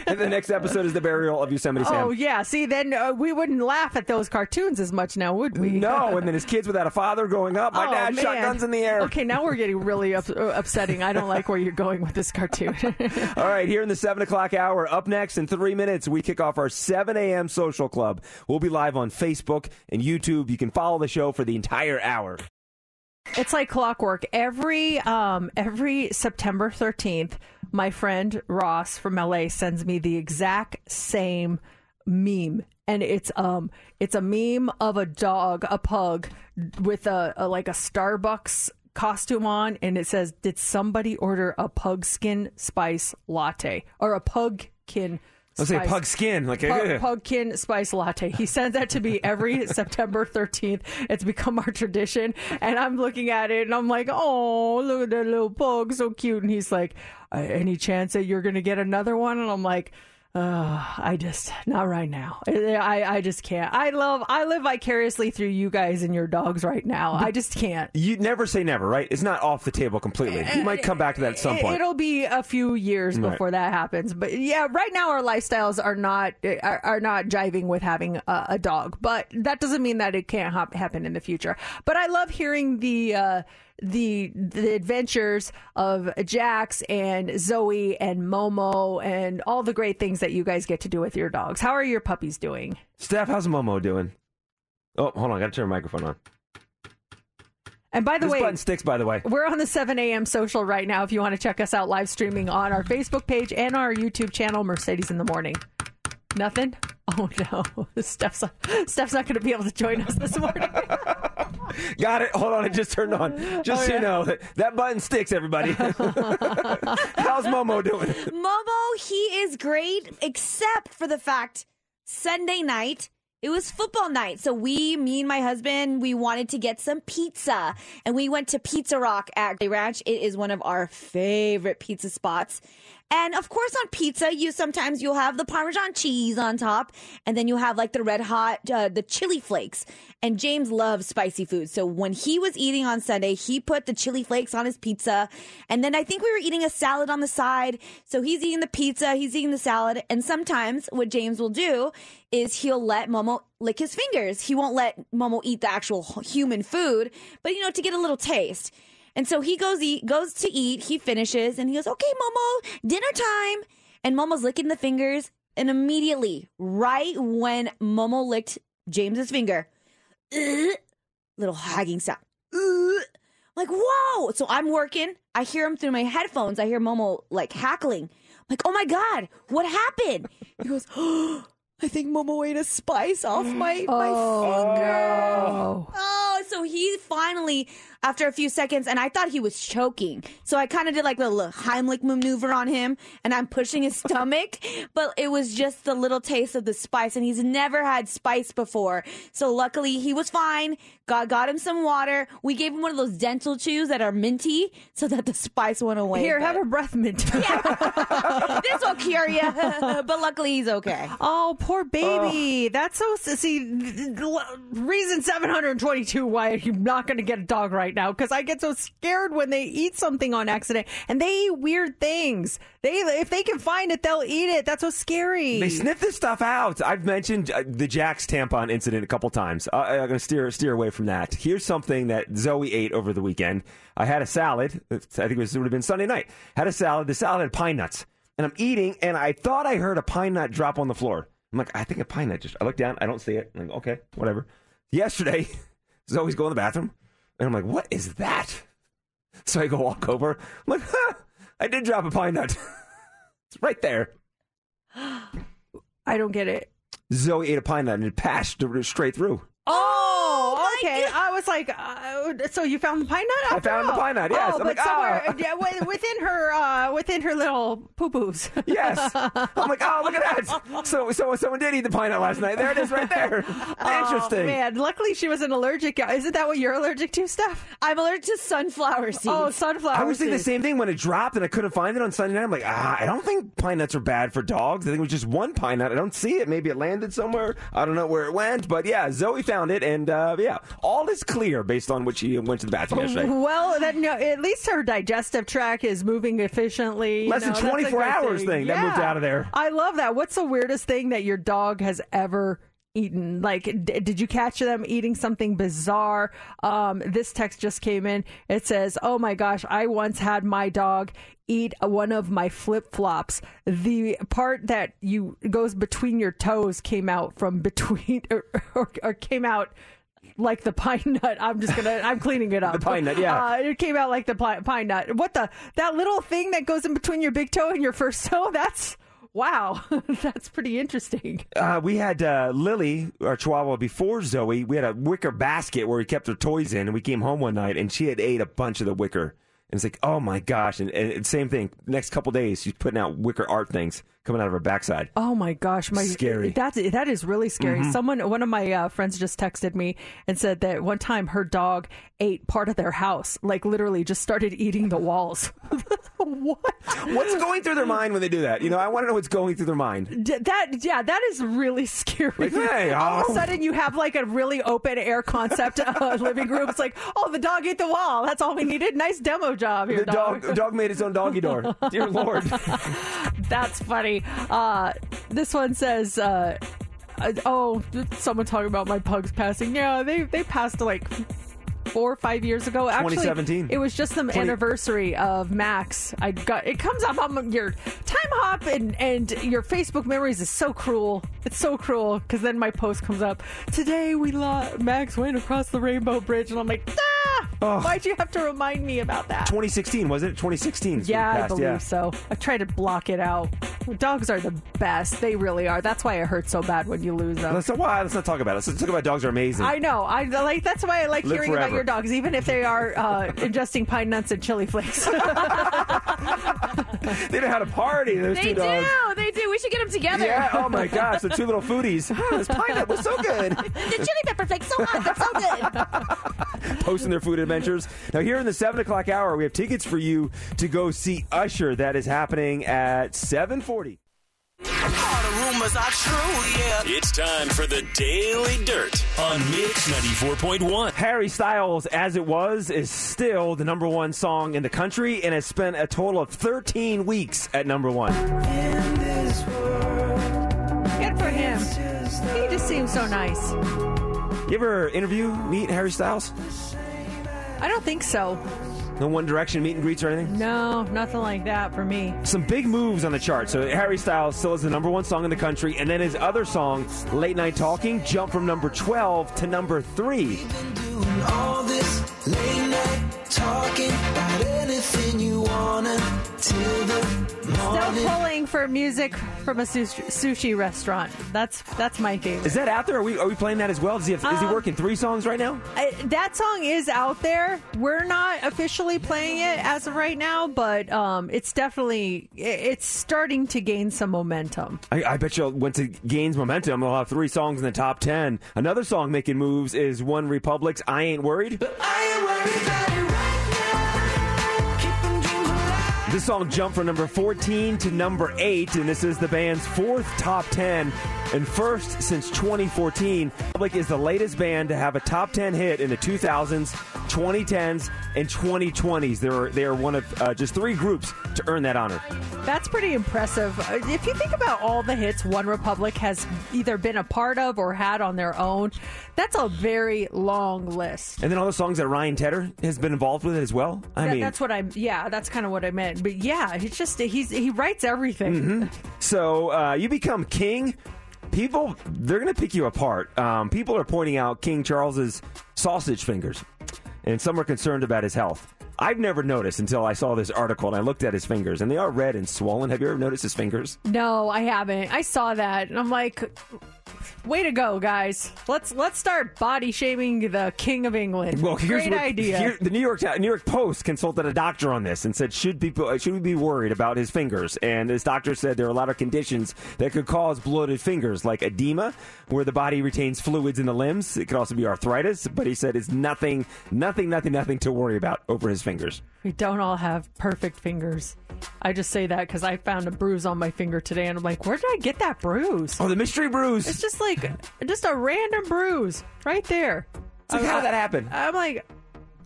And the next episode is the burial of Yosemite Sam. oh, yeah. See, then uh, we wouldn't laugh at those cartoons as much now, would we? No, and then his kids without a father growing up. My Oh, dad shot guns in the air. Okay, now we're getting really up- uh, upsetting. I don't like where you're going with this cartoon. All right, here in the 7 o'clock hour, up next in three minutes, we kick off our 7 a.m. social club. We'll be live on Facebook and YouTube. You can follow the show for the entire hour. It's like clockwork. Every um every September 13th, my friend Ross from LA sends me the exact same meme. And it's um it's a meme of a dog, a pug with a, a like a Starbucks costume on and it says did somebody order a pug skin spice latte or a pugkin Let's say pug skin. Like, Pug, ugh. Pugkin spice latte. He sends that to me every September 13th. It's become our tradition. And I'm looking at it and I'm like, oh, look at that little pug. So cute. And he's like, "Uh, any chance that you're going to get another one? And I'm like, uh, I just, not right now. I, I just can't. I love, I live vicariously through you guys and your dogs right now. I just can't. You never say never, right? It's not off the table completely. You might come back to that at some point. It'll be a few years Right. before that happens, but yeah, right now our lifestyles are not are, are not jiving with having a, a dog. But that doesn't mean that it can't hap- happen in the future. But I love hearing the. Uh, the the adventures of Jax and Zoe and Momo and all the great things that you guys get to do with your dogs. How are your puppies doing? Steph, how's Momo doing? Oh, hold on. I got to turn the microphone on. And by the this way, button sticks, by the way. We're on the 7 a.m. social right now if you want to check us out live streaming on our Facebook page and our YouTube channel, Mercedes in the Morning. Nothing? Oh no. Steph's, Steph's not going to be able to join us this morning. Got it. Hold on. It just turned on. Oh, just Oh, so yeah. you know, that, that button sticks, everybody. how's Momo doing? Momo, he is great, except for the fact Sunday night. It was football night. So we, me and my husband, we wanted to get some pizza. And we went to Pizza Rock at Grey Ranch. It is one of our favorite pizza spots. And of course, on pizza, you sometimes you'll have the Parmesan cheese on top, and then you have like the red hot, uh, the chili flakes. And James loves spicy food, so when he was eating on Sunday, he put the chili flakes on his pizza, and then I think we were eating a salad on the side. So he's eating the pizza, he's eating the salad, and sometimes what James will do is he'll let Momo lick his fingers. He won't let Momo eat the actual human food, but you know to get a little taste. And so he goes eat, goes to eat. He finishes, and he goes, "Okay, Momo, dinner time." And Momo's licking the fingers, and immediately, right when Momo licked James's finger, little hagging sound. Like, whoa! So I'm working. I hear him through my headphones. I hear Momo like hackling. I'm like, oh my god, what happened? He goes, oh, I think Momo ate a spice off my my Oh, finger. no. Oh, so he finally, after a few seconds, and I thought he was choking. So I kind of did like little Heimlich maneuver on him, and I'm pushing his stomach, but it was just the little taste of the spice, and he's never had spice before. So luckily, he was fine. Got got him some water. We gave him one of those dental chews that are minty, so that the spice went away. Here, but- have a breath mint. this will cure you. but luckily, he's okay. Oh, poor baby. That's so. See, th- th- reason 722 why you're not going to get a dog right now because I get so scared when they eat something on accident and they eat weird things. They If they can find it, they'll eat it. That's so scary. They sniff this stuff out. I've mentioned uh, the Jax tampon incident a couple times. Uh, I'm to steer steer away from that. Here's something that Zoe ate over the weekend. I had a salad. I think it, was, it would have been Sunday night. Had a salad. The salad had pine nuts, and I'm eating, and I thought I heard a pine nut drop on the floor. I'm like, I think a pine nut just. I look down. I don't see it. I'm like, okay, whatever. Yesterday, Zoe's going to the bathroom, and I'm like, what is that? So I go walk over. I'm like, huh, I did drop a pine nut. it's right there. I don't get it. Zoe ate a pine nut and it passed straight through. Oh, okay. I was like, uh, so you found the pine nut? I after found the pine nut, yes. Oh, I'm but like, somewhere oh. yeah, wi- within her, uh, within her little poo poos. Yes. I'm like, oh, look at that. So, so someone did eat the pine nut last night. There it is, right there. Interesting. Oh, man, luckily she wasn't allergic. Guy. Isn't that what you're allergic to, Steph? I'm allergic to sunflower seeds. Oh, sunflower I was thinking the same thing when it dropped and I couldn't find it on Sunday night. I'm like, ah, I don't think pine nuts are bad for dogs. I think it was just one pine nut. I don't see it. Maybe it landed somewhere. I don't know where it went. But yeah, Zoe found it. And uh, yeah, all is clear based on what she went to the bathroom yesterday. Well, that, no, at least her digestive tract is moving efficiently. Less than know, that's a 24 hours thing that moved out of there. I love that. What's the weirdest thing that your dog has ever eaten? Like, d- did you catch them eating something bizarre? Um, this text just came in. It says, "Oh my gosh, I once had my dog." Eat one of my flip flops. The part that you goes between your toes came out from between, or, or, or came out like the pine nut. I'm just gonna. I'm cleaning it up. The pine nut, yeah. Uh, it came out like the pi- pine nut. What the? That little thing that goes in between your big toe and your first toe. That's wow. that's pretty interesting. Uh, we had uh, Lily, our chihuahua, before Zoe. We had a wicker basket where we kept her toys in, and we came home one night, and she had ate a bunch of the wicker. And it's like, oh my gosh! And, and same thing. Next couple days, she's putting out wicker art things coming out of her backside. Oh my gosh, my Scary. That's that is really scary. Mhm. Someone, one of my uh, friends, just texted me and said that one time her dog ate part of their house, like literally just started eating the walls. What? What's going through their mind when they do that? You know, I want to know what's going through their mind. D- that yeah, that is really scary. Like, hey, All of oh. a sudden, you have like a really open air concept uh, living room. It's like, oh, the dog ate the wall. That's all we needed. Nice demo job here, The dog, dog made its own doggy door. Dear Lord. That's funny. Uh, this one says, uh, uh, "Oh, someone talking about my pugs passing. Yeah, they they passed like." Four or five years ago, actually, 2017. it was just the 20 anniversary of Max. I got it comes up on your Timehop and and your Facebook memories is so cruel. It's so cruel because then my post comes up today. We lost Max went across the Rainbow Bridge, and I'm like, ah, Ugh. why'd you have to remind me about that? 2016, was it? 2016. is when it Yeah, I believe yeah. so. I try to block it out. Dogs are the best. They really are. That's why it hurts so bad when you lose them. Let's not, why, let's not talk about it. Let's talk about dogs are amazing. I know. I like. That's why I like Live hearing about forever. Your dogs, even if they are uh, ingesting pine nuts and chili flakes. they know how to party, those They two dogs. do. They do. We should get them together. Yeah, oh my gosh, the two little foodies. Oh, this pine nut was so good. the chili pepper flakes so hot. They're so good. Posting their food adventures. Now, here in the 7 o'clock hour, we have tickets for you to go see Usher. That is happening at 740. rumors are true, yeah. It's time for the Daily Dirt on Mix 94.1. Harry Styles, As It Was, is still the number one song in the country and has spent a total of 13 weeks at number one. Good for him. He just seems so nice. You ever interview, meet Harry Styles? I don't think so. No One Direction meet and greets or anything? No, nothing like that for me. Some big moves on the chart. So Harry Styles still is the number one song in the country, and then his other song, Late Night Talking, jumped from number 12 to number 3. All this late night talking about anything you wanna till the Still pulling for music from a sushi, sushi restaurant. That's that's my favorite. Is that out there? Are we are we playing that as well? Does he have, is he Um, working three songs right now? I, that song is out there. We're not officially playing it as of right now, but um, it's definitely it's starting to gain some momentum. I, I bet you once it gains momentum, they'll have three songs in the top ten. Another song making moves is OneRepublic's "I Ain't Worried." This song jumped from number 14 to number 8, and this is the band's fourth top 10 and first since 2014. Public is the latest band to have a top 10 hit in the 2000s, 2010s, and 2020s. They're, they are one of uh, just three groups to earn that honor. That's pretty impressive. Uh, If you think about all the hits OneRepublic has either been a part of or had on their own, that's a very long list. And then all the songs that Ryan Tedder has been involved with as well. I That- mean, that's what I'm. Yeah, that's kind of what I meant. But yeah, it's just he's he writes everything. Mm-hmm. So uh, you become king. People, they're going to pick you apart. Um, people are pointing out King Charles's sausage fingers, and some are concerned about his health. I've never noticed until I saw this article and I looked at his fingers, and they are red and swollen. Have you ever noticed his fingers? No, I haven't. I saw that and I'm like, way to go, guys. Let's let's start body shaming the King of England. Well, here's Great what, idea. here- the New York New York Post consulted a doctor on this and said should people should we be worried about his fingers? And this doctor said there are a lot of conditions that could cause bloated fingers, like edema, where the body retains fluids in the limbs. It could also be arthritis, but he said it's nothing, nothing, nothing, nothing to worry about over his fingers. We don't all have perfect fingers. I just say that because I found a bruise on my finger today, and I'm like, where did I get that bruise? Oh, the mystery bruise. It's just like just a random bruise right there. It's like, how did that happen? I'm like,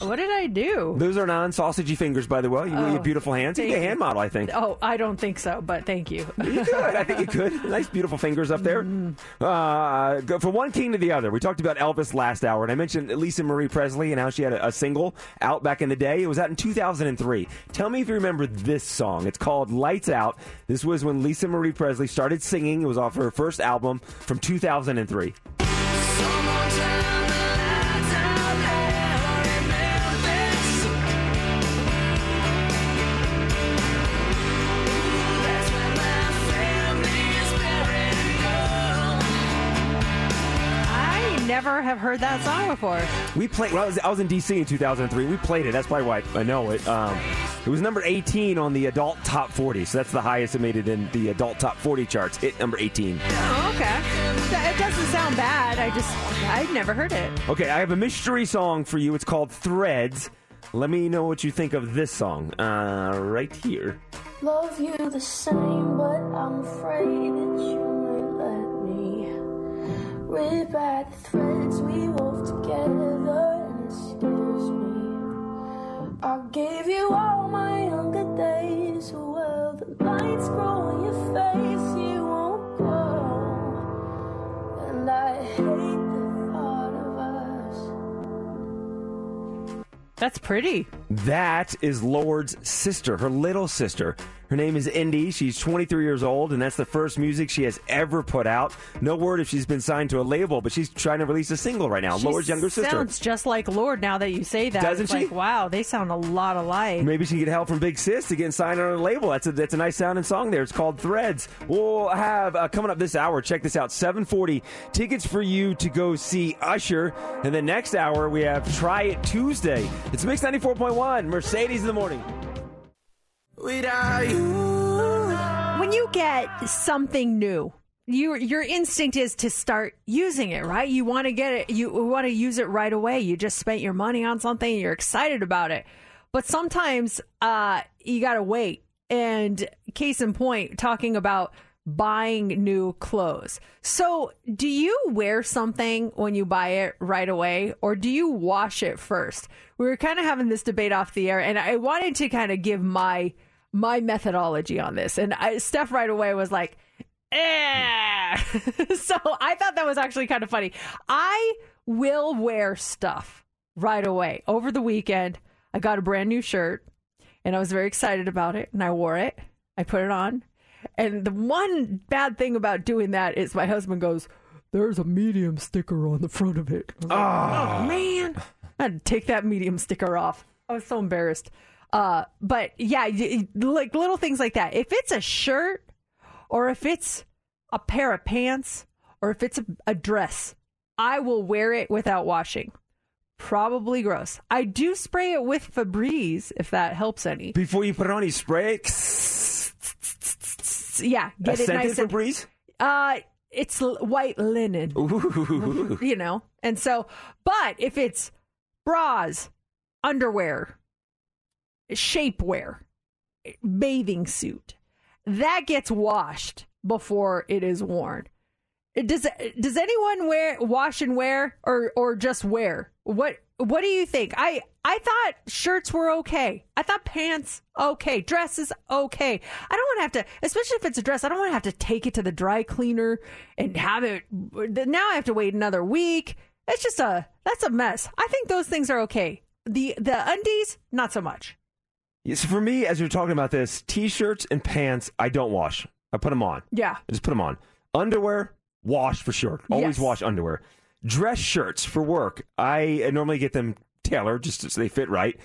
what did I do? Those are non-sausagey fingers, by the way. You, Oh, beautiful hands. You a hand model, I think. Oh, I don't think so, but thank you. You could. I think you could. Nice, beautiful fingers up there. Uh, go from one king to the other. We talked about Elvis last hour, and I mentioned Lisa Marie Presley and how she had a, a single out back in the day. It was out in 2003. Tell me if you remember this song. It's called Lights Out. This was when Lisa Marie Presley started singing. It was off her first album from 2003. Have heard that song before. We played. Well, I was, I was in DC in 2003. We played it. That's probably why I know it. Um, it was number 18 on the adult top 40. So that's the highest it made it in the adult top 40 charts. It number 18. Oh, okay. It doesn't sound bad. I just, I've never heard it. Okay, I have a mystery song for you. It's called Threads. Let me know what you think of this song. Uh, right here. Love you the same, but I'm afraid that you might let me rip at the threads we wove together, and it scares me. I gave you all my younger days, well, the lights grow on your face, you won't grow, and I hate the thought of us. That's pretty. That is Lorde's sister, her little sister. Her name is Indy. She's 23 years old, and that's the first music she has ever put out. No word if she's been signed to a label, but she's trying to release a single right now. She Lorde's younger sister. Sounds just like Lorde now that you say that. Doesn't It's she? Like, wow, they sound a lot alike. Maybe she can get help from Big Sis to get signed on a label. That's a that's a nice sounding song there. It's called Threads. We'll have uh, coming up this hour. Check this out: seven forty tickets for you to go see Usher. And the next hour we have Try It Tuesday. It's Mix ninety four point one. Mercedes in the morning. Without you. When you get something new, your your instinct is to start using it, right? You want to get it, you want to use it right away. You just spent your money on something, and you're excited about it. But sometimes uh, you got to wait. And case in point, talking about buying new clothes. So, do you wear something when you buy it right away, or do you wash it first? We were kind of having this debate off the air, and I wanted to kind of give my my methodology on this. And I, Steph right away was like, eh. so I thought that was actually kind of funny. I will wear stuff right away. Over the weekend, I got a brand new shirt and I was very excited about it and I wore it. I put it on. And the one bad thing about doing that is my husband goes, There's a medium sticker on the front of it. Like, oh man. I had to take that medium sticker off. I was so embarrassed. Uh, but yeah, like little things like that. If it's a shirt, or if it's a pair of pants, or if it's a, a dress, I will wear it without washing. Probably gross. I do spray it with Febreze if that helps any. Before you put it on, you spray it. Yeah, get A it nice and Febreze? Uh, it's l- white linen. Ooh. you know, and so, but if it's bras, underwear, shapewear, bathing suit, that gets washed before it is worn. Does does anyone wear wash and wear or or just wear? What what do you think? I I thought shirts were okay. I thought pants okay, dresses okay. I don't want to have to, especially if it's a dress. I don't want to have to take it to the dry cleaner and have it. Now I have to wait another week. It's just a that's a mess. I think those things are okay. The the undies not so much. So for me, as you're talking about this, t-shirts and pants, I don't wash. I put them on. Yeah. I just put them on. Underwear, wash for sure. Always Yes. wash underwear. Dress shirts for work, I normally get them tailored just so they fit right.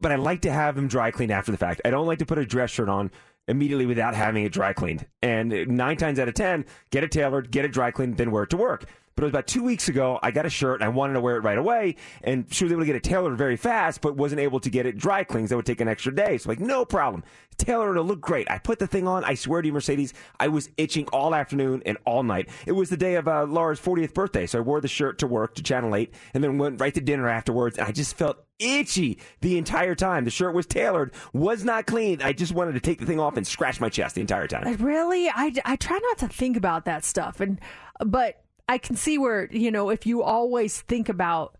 But I like to have them dry cleaned after the fact. I don't like to put a dress shirt on immediately without having it dry cleaned. And nine times out of ten, get it tailored, get it dry cleaned, then wear it to work. But it was about two weeks ago. I got a shirt and I wanted to wear it right away. And she was able to get it tailored very fast, but wasn't able to get it dry cleaned. That would take an extra day. So like, no problem. Tailor it'll look great. I put the thing on. I swear to you, Mercedes, I was itching all afternoon and all night. It was the day of uh, Laura's 40th birthday. So I wore the shirt to work to Channel 8 and then went right to dinner afterwards. And I just felt itchy the entire time. The shirt was tailored, was not clean. I just wanted to take the thing off and scratch my chest the entire time. Really, I, I try not to think about that stuff, and but I can see where you know if you always think about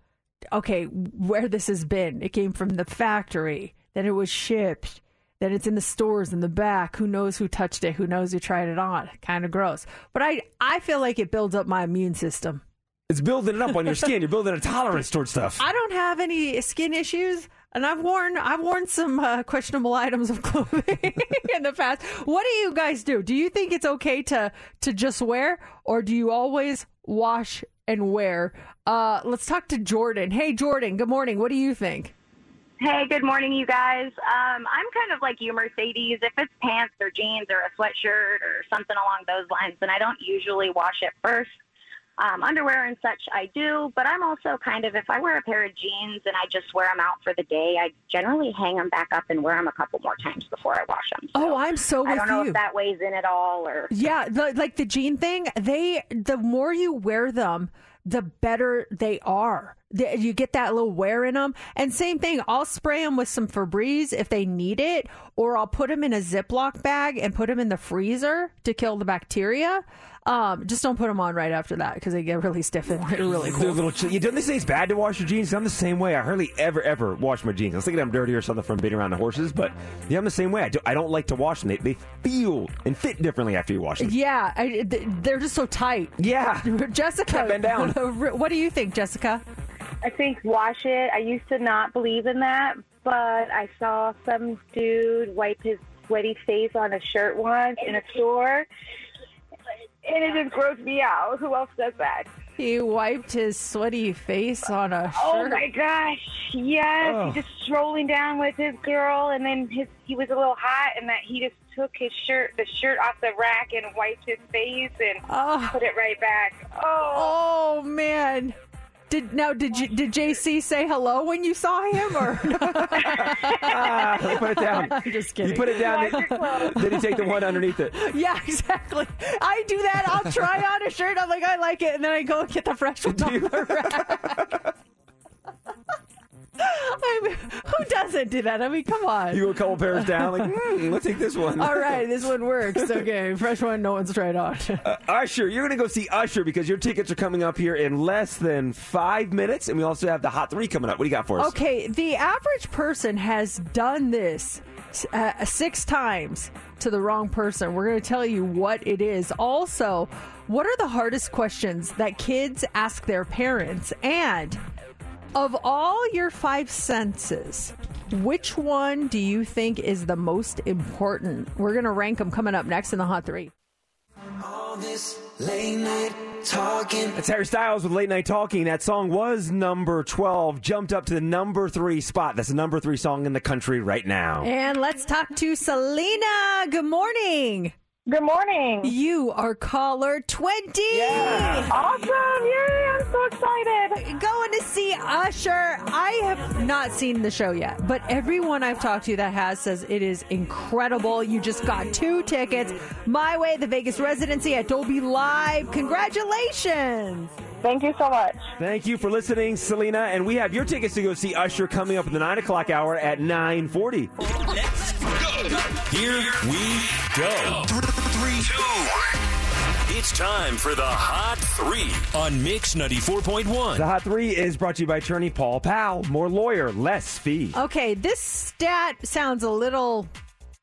okay where this has been, it came from the factory, then it was shipped, then it's in the stores in the back. Who knows who touched it? Who knows who tried it on? Kind of gross, but I I feel like it builds up my immune system. It's building it up on your skin. You're building a tolerance towards stuff. I don't have any skin issues, and I've worn I've worn some uh, questionable items of clothing in the past. What do you guys do? Do you think it's okay to to just wear, or do you always wash and wear? Uh, let's talk to Jordan. Hey, Jordan. Good morning. What do you think? Hey, good morning, you guys. Um, I'm kind of like you, Mercedes. If it's pants or jeans or a sweatshirt or something along those lines, then I don't usually wash it first. Um, underwear and such, I do, but I'm also kind of, if I wear a pair of jeans and I just wear them out for the day, I generally hang them back up and wear them a couple more times before I wash them. Oh, I'm so I don't know you. if that weighs in at all or. Yeah, the, like the jean thing, they the more you wear them, the better they are. The- You get that little wear in them. And same thing, I'll spray them with some Febreze if they need it, or I'll put them in a Ziploc bag and put them in the freezer to kill the bacteria. Um, just don't put them on right after that because they get really stiff and they're really They're cool. a little chill. You don't they say it's bad to wash your jeans? I'm the same way. I hardly ever ever wash my jeans. I was thinking I'm dirty or something from being around the horses, but yeah, I'm the same way. I, do, I don't like to wash them. They, they feel and fit differently after you wash them. Yeah, I, they're just so tight. Yeah, Jessica, bend down. what do you think, Jessica? I think wash it. I used to not believe in that, but I saw some dude wipe his sweaty face on a shirt once in a store, and it just grossed me out. Who else does that? He wiped his sweaty face on a oh shirt. Oh my gosh! Yes, Oh. he just strolling down with his girl, and then his he was a little hot, and that he just took his shirt, the shirt off the rack, and wiped his face and put it right back. Oh, Oh man. Did now did you did JC say hello when you saw him or Ah, put it down. I'm just kidding. You put it down. Did, then you take the one underneath it. Yeah, exactly. I do that. I'll try on a shirt. I'm like, I like it, and then I go get the fresh one off the rack. I mean, who doesn't do that? I mean, come on. You go a couple pairs down, like, hmm, let's take this one. All right, this one works. Okay, fresh one, no one's tried on. Uh, Usher, you're going to go see Usher because your tickets are coming up here in less than five minutes, and we also have the Hot Three coming up. What do you got for us? Okay, the average person has done this uh, six times to the wrong person. We're going to tell you what it is. Also, what are the hardest questions that kids ask their parents? And of all your five senses, which one do you think is the most important? We're going to rank them coming up next in the Hot Three. All this late night talking. That's Harry Styles with Late Night Talking. That song was number 12, jumped up to the number three spot. That's the number three song in the country right now. And let's talk to Selena. Good morning. Good morning. You are caller 20. Awesome. Yay. I'm so excited. Going to see Usher. I have not seen the show yet, but everyone I've talked to that has says it is incredible. You just got two tickets. My Way, the Vegas residency at Dolby Live. Congratulations. Thank you so much. Thank you for listening, Selena. And we have your tickets to go see Usher coming up in the 9 o'clock hour at 940. Here we go. Three, two, one. It's time for the Hot Three on Mix 94.1. The Hot 3 is brought to you by attorney Paul Powell. More lawyer, less fee. Okay, this stat sounds a little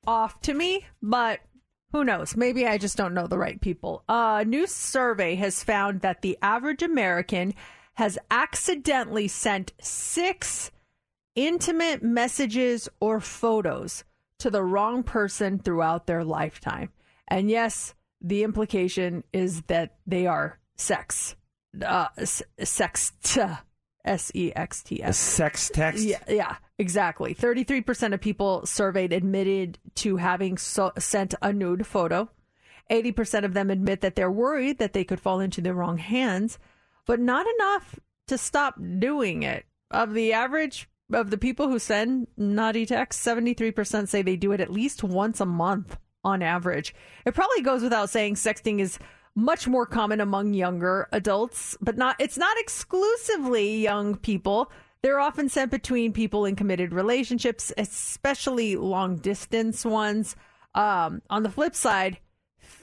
off to me, but who knows? Maybe I just don't know the right people. A new survey has found that the average American has accidentally sent six intimate messages or photos to the wrong person throughout their lifetime. And yes, the implication is that they are sex. Uh, s- sext. S E X T S. sex text? Yeah, yeah, exactly. 33% of people surveyed admitted to having so- sent a nude photo. 80% of them admit that they're worried that they could fall into the wrong hands, but not enough to stop doing it. Of the average of the people who send naughty texts, 73% say they do it at least once a month on average. It probably goes without saying sexting is much more common among younger adults, but not it's not exclusively young people. They're often sent between people in committed relationships, especially long distance ones. Um, on the flip side,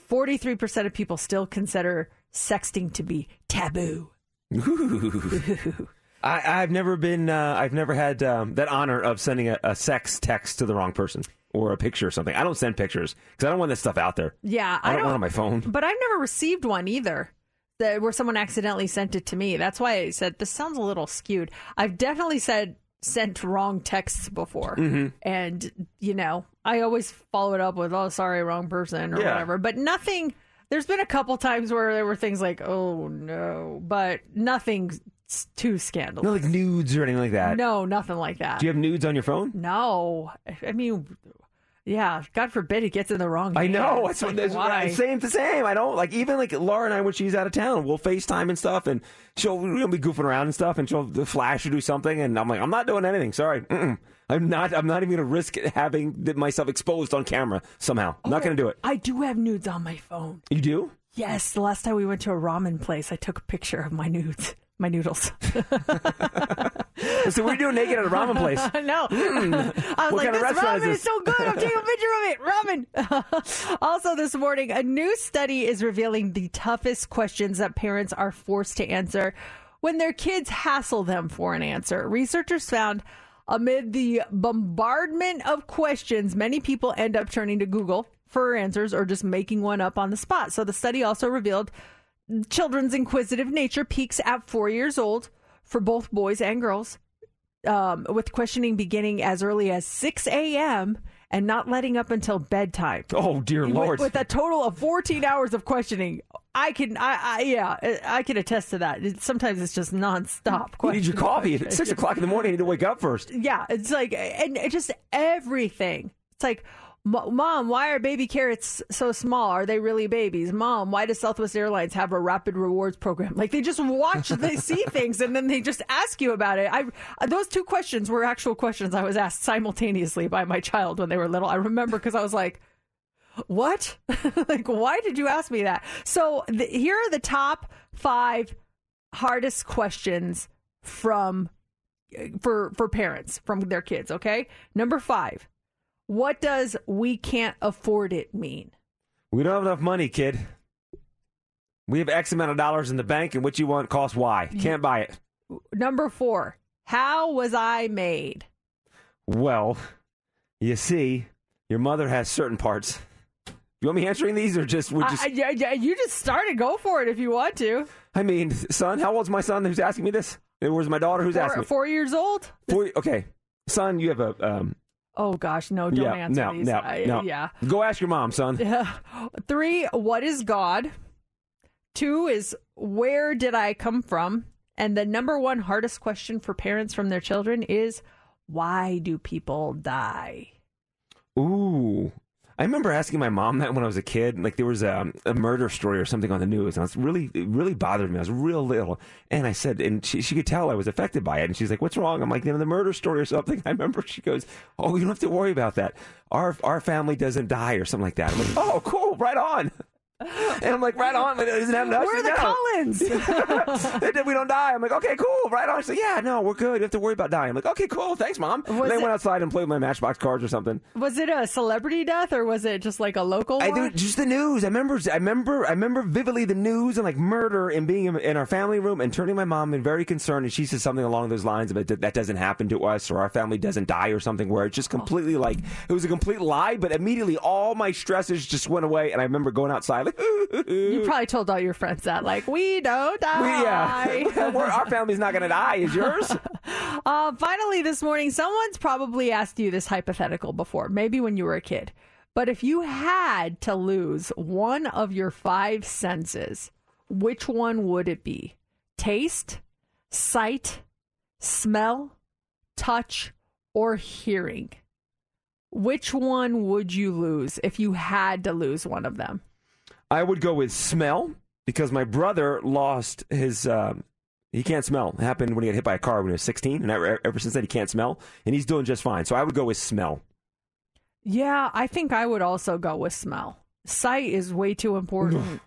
43% of people still consider sexting to be taboo. Ooh. I, I've never been, uh, I've never had um, that honor of sending a, a sex text to the wrong person or a picture or something. I don't send pictures because I don't want that stuff out there. Yeah, I don't, want it on my phone. But I've never received one either. That where someone accidentally sent it to me. That's why I said this sounds a little skewed. I've definitely said sent wrong texts before, Mhm. and you know I always follow it up with "oh sorry, wrong person" or Yeah. whatever. But nothing. There's been a couple times where there were things like "oh no," but nothing s- too scandalous. No, like nudes or anything like that. No, nothing like that. Do you have nudes on your phone? No, I mean, yeah. God forbid it gets in the wrong. I know. That's what Like, that's what why? same the same. I don't like even like Laura and I when she's out of town, we'll FaceTime and stuff, and she'll we'll be goofing around and stuff, and she'll flash or do something, and I'm like, I'm not doing anything. Sorry, Mm-mm. I'm not. I'm not even going to risk having myself exposed on camera somehow. I'm not oh, going to do it. I do have nudes on my phone. You do? Yes, the last time we went to a ramen place, I took a picture of my nudes, my noodles. so we're doing naked at a ramen place. no, Mm. I was What like, kind this ramen is is, so good. I'm taking a picture of it. Ramen. also, this morning, a new study is revealing the toughest questions that parents are forced to answer when their kids hassle them for an answer. Researchers found amid the bombardment of questions, many people end up turning to Google for answers or just making one up on the spot. So the study also revealed children's inquisitive nature peaks at four years old for both boys and girls, um, with questioning beginning as early as 6 a.m. and not letting up until bedtime. Oh dear lord! With, a total of 14 hours of questioning. I can, I, I yeah, I can attest to that. Sometimes it's just nonstop. you need your coffee at six o'clock in the morning. You need to wake up first. Yeah, it's like, and just everything. It's like, "M- Mom, why are baby carrots so small? Are they really babies? Mom, why does Southwest Airlines have a rapid rewards program? Like they just watch, they see things, and then they just ask you about it. I those two questions were actual questions I was asked simultaneously by my child when they were little. I remember because I was like, what? like, why did you ask me that? So the, here are the top five hardest questions from eh, for for parents from their kids. Okay, number five. What does "we can't afford it" mean? We don't have enough money, kid. We have X amount of dollars in the bank, and what you want costs Y. Can't buy it. Number four. How was I made? Well, you see, your mother has certain parts. You want me answering these, or just we just? I- yeah, you just started. Go for it if you want to. I mean, son, how old's my son who's asking me this? It was my daughter who's asking Four, me. four years old. Four, okay, son, you have a um. Oh gosh, no! Don't yeah, answer no, these. no, I- no. Yeah. Go ask your mom, son. Three, what is God? Two is where did I come from? And the number one hardest question for parents from their children is why do people die? Ooh, I remember asking my mom that when I was a kid. Like there was a, a murder story or something on the news, and I was really, it really bothered me. I was real little, and I said, and she, she could tell I was affected by it. And she's like, "What's wrong?" I'm like, "You know, the murder story or something." I remember she goes, "Oh, you don't have to worry about that. Our our family doesn't die or something like that." I'm like, "Oh, cool, right on." And I'm like, right on. It doesn't have enough. Where are the Collins? we don't die. I'm like, okay, cool, right on. She's like, yeah, no, we're good. You have to worry about dying. I'm like, okay, cool, thanks, mom. Was and then it- went outside and played with my Matchbox cards or something. Was it a celebrity death or was it just like a local I one? do just the news. I remember, I remember, I remember vividly the news and like murder and being in, in our family room and turning my mom and very concerned. And she says something along those lines about that, that doesn't happen to us or our family doesn't die or something. Where it's just completely like it was a complete lie. But immediately all my stresses just went away. And I remember going outside like. you probably told all your friends that, like, we don't die. We- yeah, our family's not going to die. Is yours? Uh, finally, this morning, someone's probably asked you this hypothetical before, maybe when you were a kid. But if you had to lose one of your five senses, which one would it be? Taste, sight, smell, touch, or hearing? Which one would you lose if you had to lose one of them? I would go with smell because my brother lost his. Um, he can't smell. It happened when he got hit by a car when he was 16, and ever, ever since then he can't smell, and he's doing just fine. So I would go with smell. Yeah, I think I would also go with smell. Sight is way too important.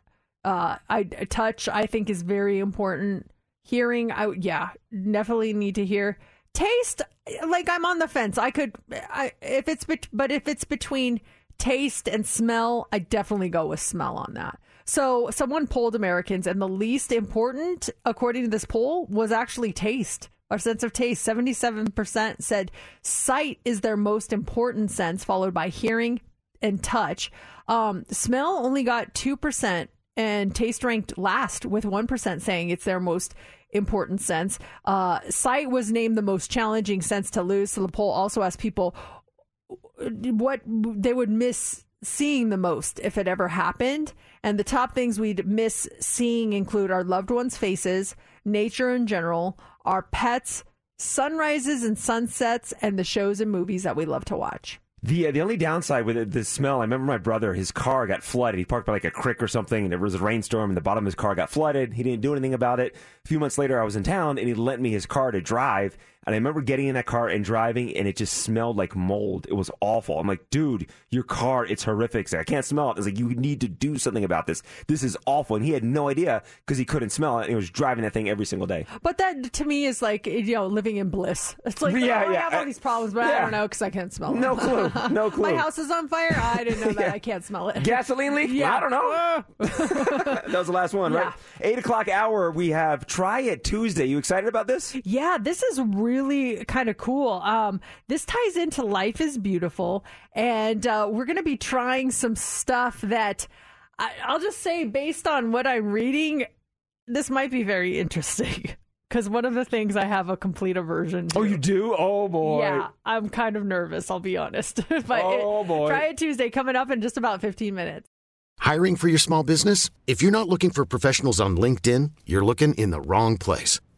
uh, I touch I think is very important. Hearing, I yeah, definitely need to hear. Taste, like I'm on the fence. I could, I if it's but if it's between taste and smell, I definitely go with smell on that. So someone polled Americans, and the least important, according to this poll, was actually taste. Our sense of taste. Seventy-seven percent said sight is their most important sense, followed by hearing and touch. Um, smell only got two percent, and taste ranked last with one percent saying it's their most important sense. Uh, sight was named the most challenging sense to lose. So the poll also asked people what they would miss seeing the most if it ever happened. And the top things we'd miss seeing include our loved ones' faces, nature in general, our pets, sunrises and sunsets, and the shows and movies that we love to watch. The uh, the only downside with it, the smell, I remember my brother, his car got flooded. He parked by like a creek or something, and there was a rainstorm, and the bottom of his car got flooded. He didn't do anything about it. A few months later, I was in town, and he lent me his car to drive. And I remember getting in that car and driving, and it just smelled like mold. It was awful. I'm like, dude, your car, it's horrific. He's like, I can't smell it. I was like, you need to do something about this. This is awful. And he had no idea because he couldn't smell it, and he was driving that thing every single day. But that to me is like you know living in bliss. It's like Yeah, oh, I have all these problems, but I don't know because I can't smell them. No clue. No clue. My house is on fire. I didn't know that. I can't smell it. Gasoline leak? Yeah. I don't know. Ah. that was the last one, right? Eight o'clock hour. We have Try It Tuesday. You excited about this? Yeah, this is really kind of cool. Um, this ties into Life is Beautiful, and uh, we're going to be trying some stuff that I, I'll just say, based on what I'm reading, this might be very interesting. Because one of the things I have a complete aversion to. Oh, you do? Oh boy. Yeah, I'm kind of nervous, I'll be honest. but Oh, boy. Try It Tuesday coming up in just about 15 minutes. Hiring for your small business? If you're not looking for professionals on LinkedIn, you're looking in the wrong place.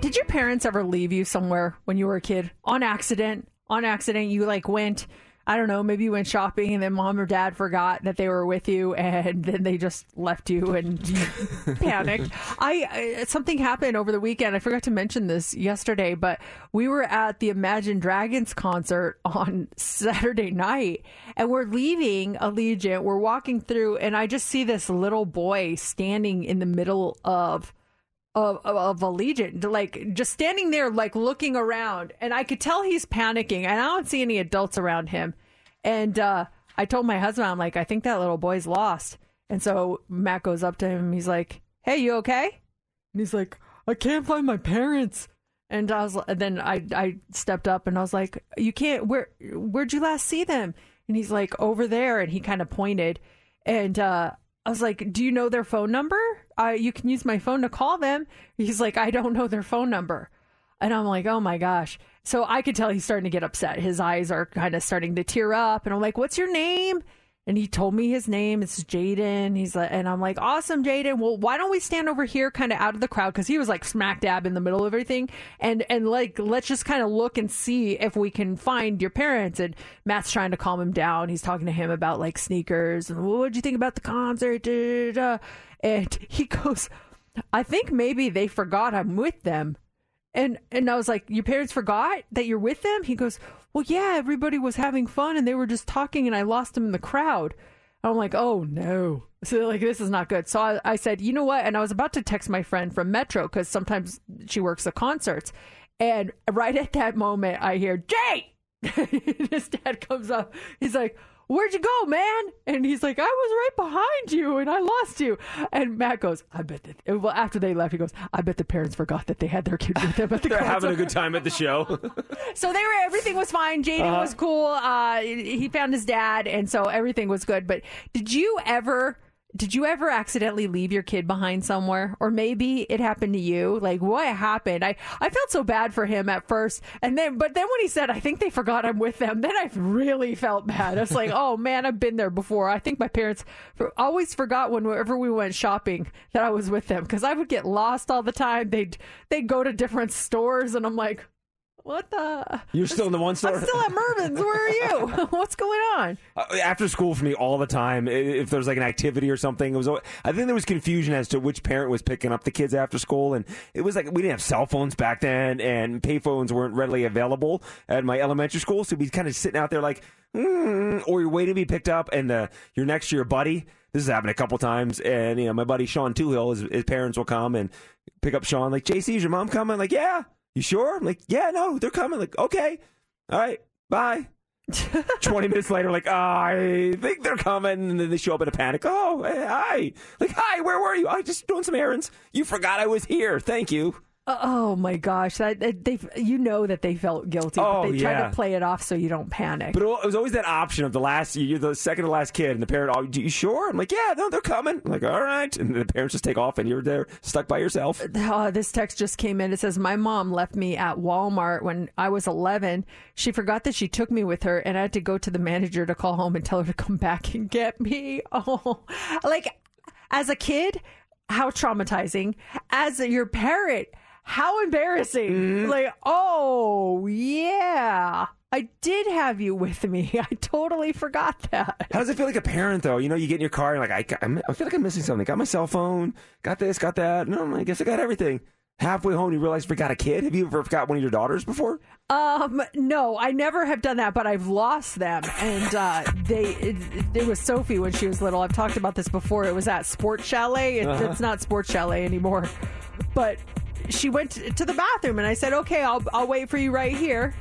Did your parents ever leave you somewhere when you were a kid on accident? On accident, you like went I don't know, maybe you went shopping and then mom or dad forgot that they were with you and then they just left you and you panicked. I, I something happened over the weekend. I forgot to mention this yesterday, but we were at the Imagine Dragons concert on Saturday night and we're leaving Allegiant. We're walking through and I just see this little boy standing in the middle of of, of, of Allegiant, like just standing there, like looking around, and I could tell he's panicking, and I don't see any adults around him. And uh, I told my husband, I'm like, I think that little boy's lost. And so Matt goes up to him, he's like, Hey, you okay? And he's like, I can't find my parents. And I was, and then I I stepped up and I was like, You can't. Where where'd you last see them? And he's like, Over there. And he kind of pointed, and uh, I was like, "Do you know their phone number? Uh, you can use my phone to call them." He's like, "I don't know their phone number," and I'm like, "Oh my gosh!" So I could tell he's starting to get upset. His eyes are kind of starting to tear up, and I'm like, "What's your name?" And he told me his name. It's Jaden. He's like, and I'm like, awesome, Jaden. Well, why don't we stand over here, kind of out of the crowd, because he was like smack dab in the middle of everything, and and like let's just kind of look and see if we can find your parents. And Matt's trying to calm him down. He's talking to him about like sneakers and what do you think about the concert? Da, da, da. And he goes, I think maybe they forgot I'm with them. And and I was like, your parents forgot that you're with them? He goes, well, yeah, everybody was having fun and they were just talking, and I lost them in the crowd. I'm like, oh no. So like this is not good. So I, I said, you know what? And I was about to text my friend from Metro because sometimes she works at concerts. And right at that moment, I hear Jay. His dad comes up. He's like, Where'd you go, man? And he's like, I was right behind you and I lost you. And Matt goes, I bet that, well, after they left, he goes, I bet the parents forgot that they had their kid with them at the They're concert. having a good time at the show. So they were everything was fine. Jaden Uh-huh. was cool. Uh, he found his dad, and so everything was good. But did you ever? Did you ever accidentally leave your kid behind somewhere? Or maybe it happened to you? Like what happened? I, I felt so bad for him at first. And then but then when he said, I think they forgot I'm with them, then I really felt bad. I was like, oh man, I've been there before. I think my parents always forgot whenever we went shopping that I was with them because I would get lost all the time. They'd they'd go to different stores and I'm like, what the You're still in the one store. I'm still at Mervyn's. Where are you? What's going on? Uh, after school for me all the time. If there's like an activity or something, it was. I think there was confusion as to which parent was picking up the kids after school, and it was like we didn't have cell phones back then, and payphones weren't readily available at my elementary school, so we'd kind of sitting out there like, mm, or you're waiting to be picked up, and uh, you're next to your buddy. This has happened a couple times, and you know my buddy Sean Toohill, his, his parents will come and pick up Sean. Like, JC, is your mom coming? Like, yeah. You sure? I'm like, yeah, no, they're coming. Like, okay, all right, bye. 20 minutes later, like, oh, I think they're coming. And then they show up in a panic. Oh, hi. Like, hi, where were you? I just doing some errands. You forgot I was here. Thank you. Oh my gosh, that, that they you know that they felt guilty, Oh, but they try to play it off so you don't panic. But it was always that option of the last, you're the second to last kid, and the parent, oh, you sure? I'm like, yeah, no, they're coming. I'm like, all right. And the parents just take off, and you're there stuck by yourself. Uh, this text just came in. It says, My mom left me at Walmart when I was 11. She forgot that she took me with her, and I had to go to the manager to call home and tell her to come back and get me. Oh, like as a kid, how traumatizing. As your parent, how embarrassing. Mm-hmm. Like, oh, yeah. I did have you with me. I totally forgot that. How does it feel like a parent, though? You know, you get in your car, and you're like, I, I feel like I'm missing something. Got my cell phone, got this, got that. No, I guess I got everything. Halfway home, you realize you forgot a kid. Have you ever forgot one of your daughters before? Um, no, I never have done that, but I've lost them. And uh, they, it, it was Sophie when she was little. I've talked about this before. It was at Sports Chalet. It, Uh-huh. It's not Sports Chalet anymore, but she went to the bathroom, and I said, "Okay, I'll I'll wait for you right here."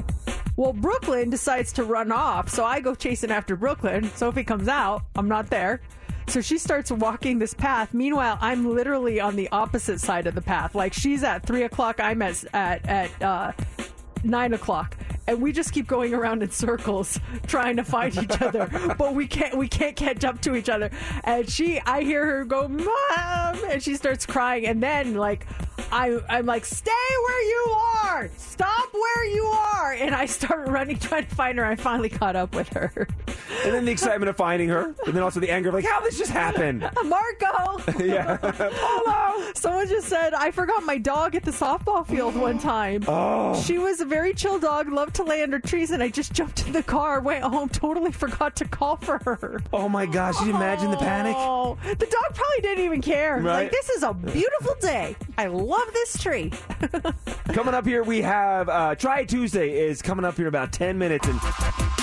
Well, Brooklyn decides to run off, so I go chasing after Brooklyn. Sophie comes out. I'm not there. So she starts walking this path. Meanwhile, I'm literally on the opposite side of the path. Like she's at three o'clock, I'm at at, at uh, nine o'clock, and we just keep going around in circles trying to find each other. But we can't we can't catch up to each other. And she, I hear her go, "Mom!" and she starts crying. And then like I, I'm like, stay where you are. Stop where you are. And I start running, trying to find her. I finally caught up with her. And then the excitement of finding her, and then also the anger of like, how this just happened? Marco. yeah. Polo. Someone just said, I forgot my dog at the softball field one time. Oh. She was a very chill dog, loved to lay under trees, and I just jumped in the car, went home, totally forgot to call for her. Oh my gosh, you imagine the panic? Oh, the dog probably didn't even care. Right. Like, this is a beautiful day. I love this tree. Coming up here, we have uh, Try Tuesday is coming up here in about 10 minutes, and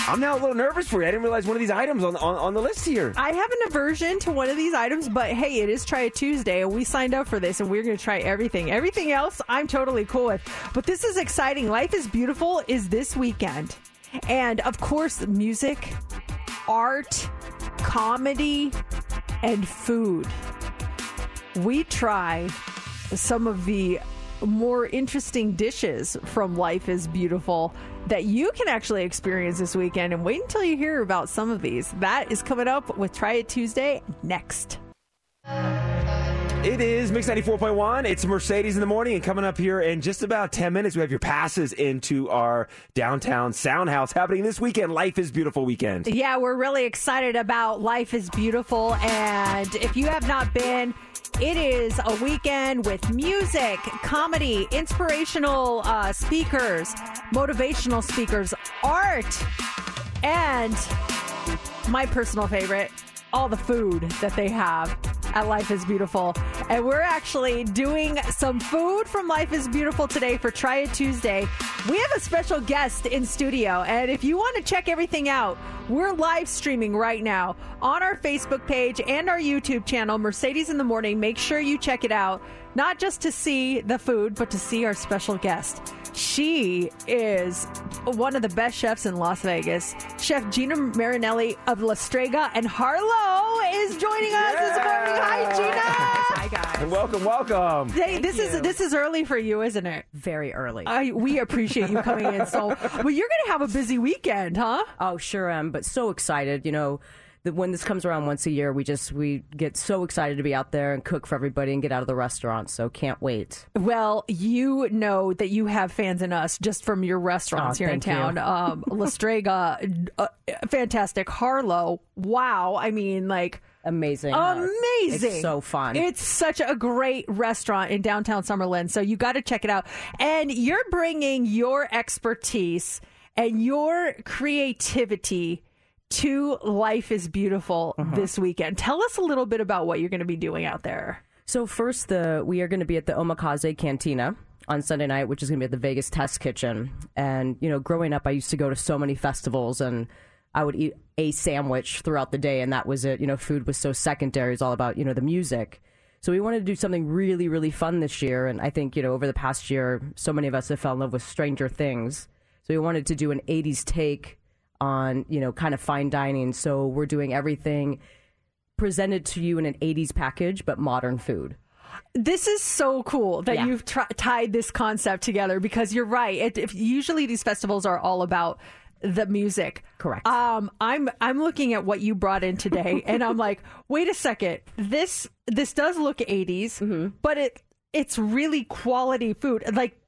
I'm now a little nervous for you. I didn't realize one of these items on, on, on the list here. I have an aversion to one of these items, but hey, it is Try It Tuesday, and we signed up for this, and we're going to try everything. Everything else, I'm totally cool with. But this is exciting. Life is Beautiful is this weekend. And of course, music, art, comedy, and food. We try some of the more interesting dishes from Life is Beautiful that you can actually experience this weekend. And wait until you hear about some of these. That is coming up with Try It Tuesday next. It is Mix 94.1. It's Mercedes in the morning, and coming up here in just about 10 minutes, we have your passes into our downtown sound house happening this weekend. Life is Beautiful weekend. Yeah, we're really excited about Life is Beautiful. And if you have not been, it is a weekend with music, comedy, inspirational uh, speakers, motivational speakers, art, and my personal favorite, all the food that they have at Life is Beautiful. And we're actually doing some food from Life is Beautiful today for Try It Tuesday. We have a special guest in studio. And if you want to check everything out, we're live streaming right now on our Facebook page and our YouTube channel, Mercedes in the Morning. Make sure you check it out, not just to see the food, but to see our special guest. She is one of the best chefs in Las Vegas. Chef Gina Marinelli of La Strega and Harlo is joining us this morning. Hi, Gina. Hi, guys. And welcome, welcome. Hey, this is this is early for you, isn't it? Very early. I, we appreciate you coming in. So, well, you're going to have a busy weekend, huh? Oh, sure am, but so excited. You know, that when this comes around once a year, we just we get so excited to be out there and cook for everybody and get out of the restaurant. So can't wait. Well, you know that you have fans in us just from your restaurants Oh, here in town. Um, La Strega, uh, fantastic. Harlo, wow. I mean, like amazing, amazing. It's so fun. It's such a great restaurant in downtown Summerlin. So you got to check it out. And you're bringing your expertise and your creativity to Life is Beautiful Uh-huh. this weekend. Tell us a little bit about what you're going to be doing out there. So first, the we are going to be at the Omakase Cantina on Sunday night, which is going to be at the Vegas Test Kitchen. And you know, growing up, I used to go to so many festivals, and I would eat a sandwich throughout the day, and that was it. You know, food was so secondary; it's all about you know the music. So we wanted to do something really, really fun this year, and I think you know over the past year, so many of us have fell in love with Stranger Things. So we wanted to do an '80s take on you know kind of fine dining. So we're doing everything presented to you in an 80s package, but modern food. This is so cool that Yeah. you've tr- tied this concept together because you're right. It, if, usually these festivals are all about the music. Correct. Um, I'm I'm looking at what you brought in today, and I'm like, wait a second. This this does look 80s, Mm-hmm. but it it's really quality food. Like,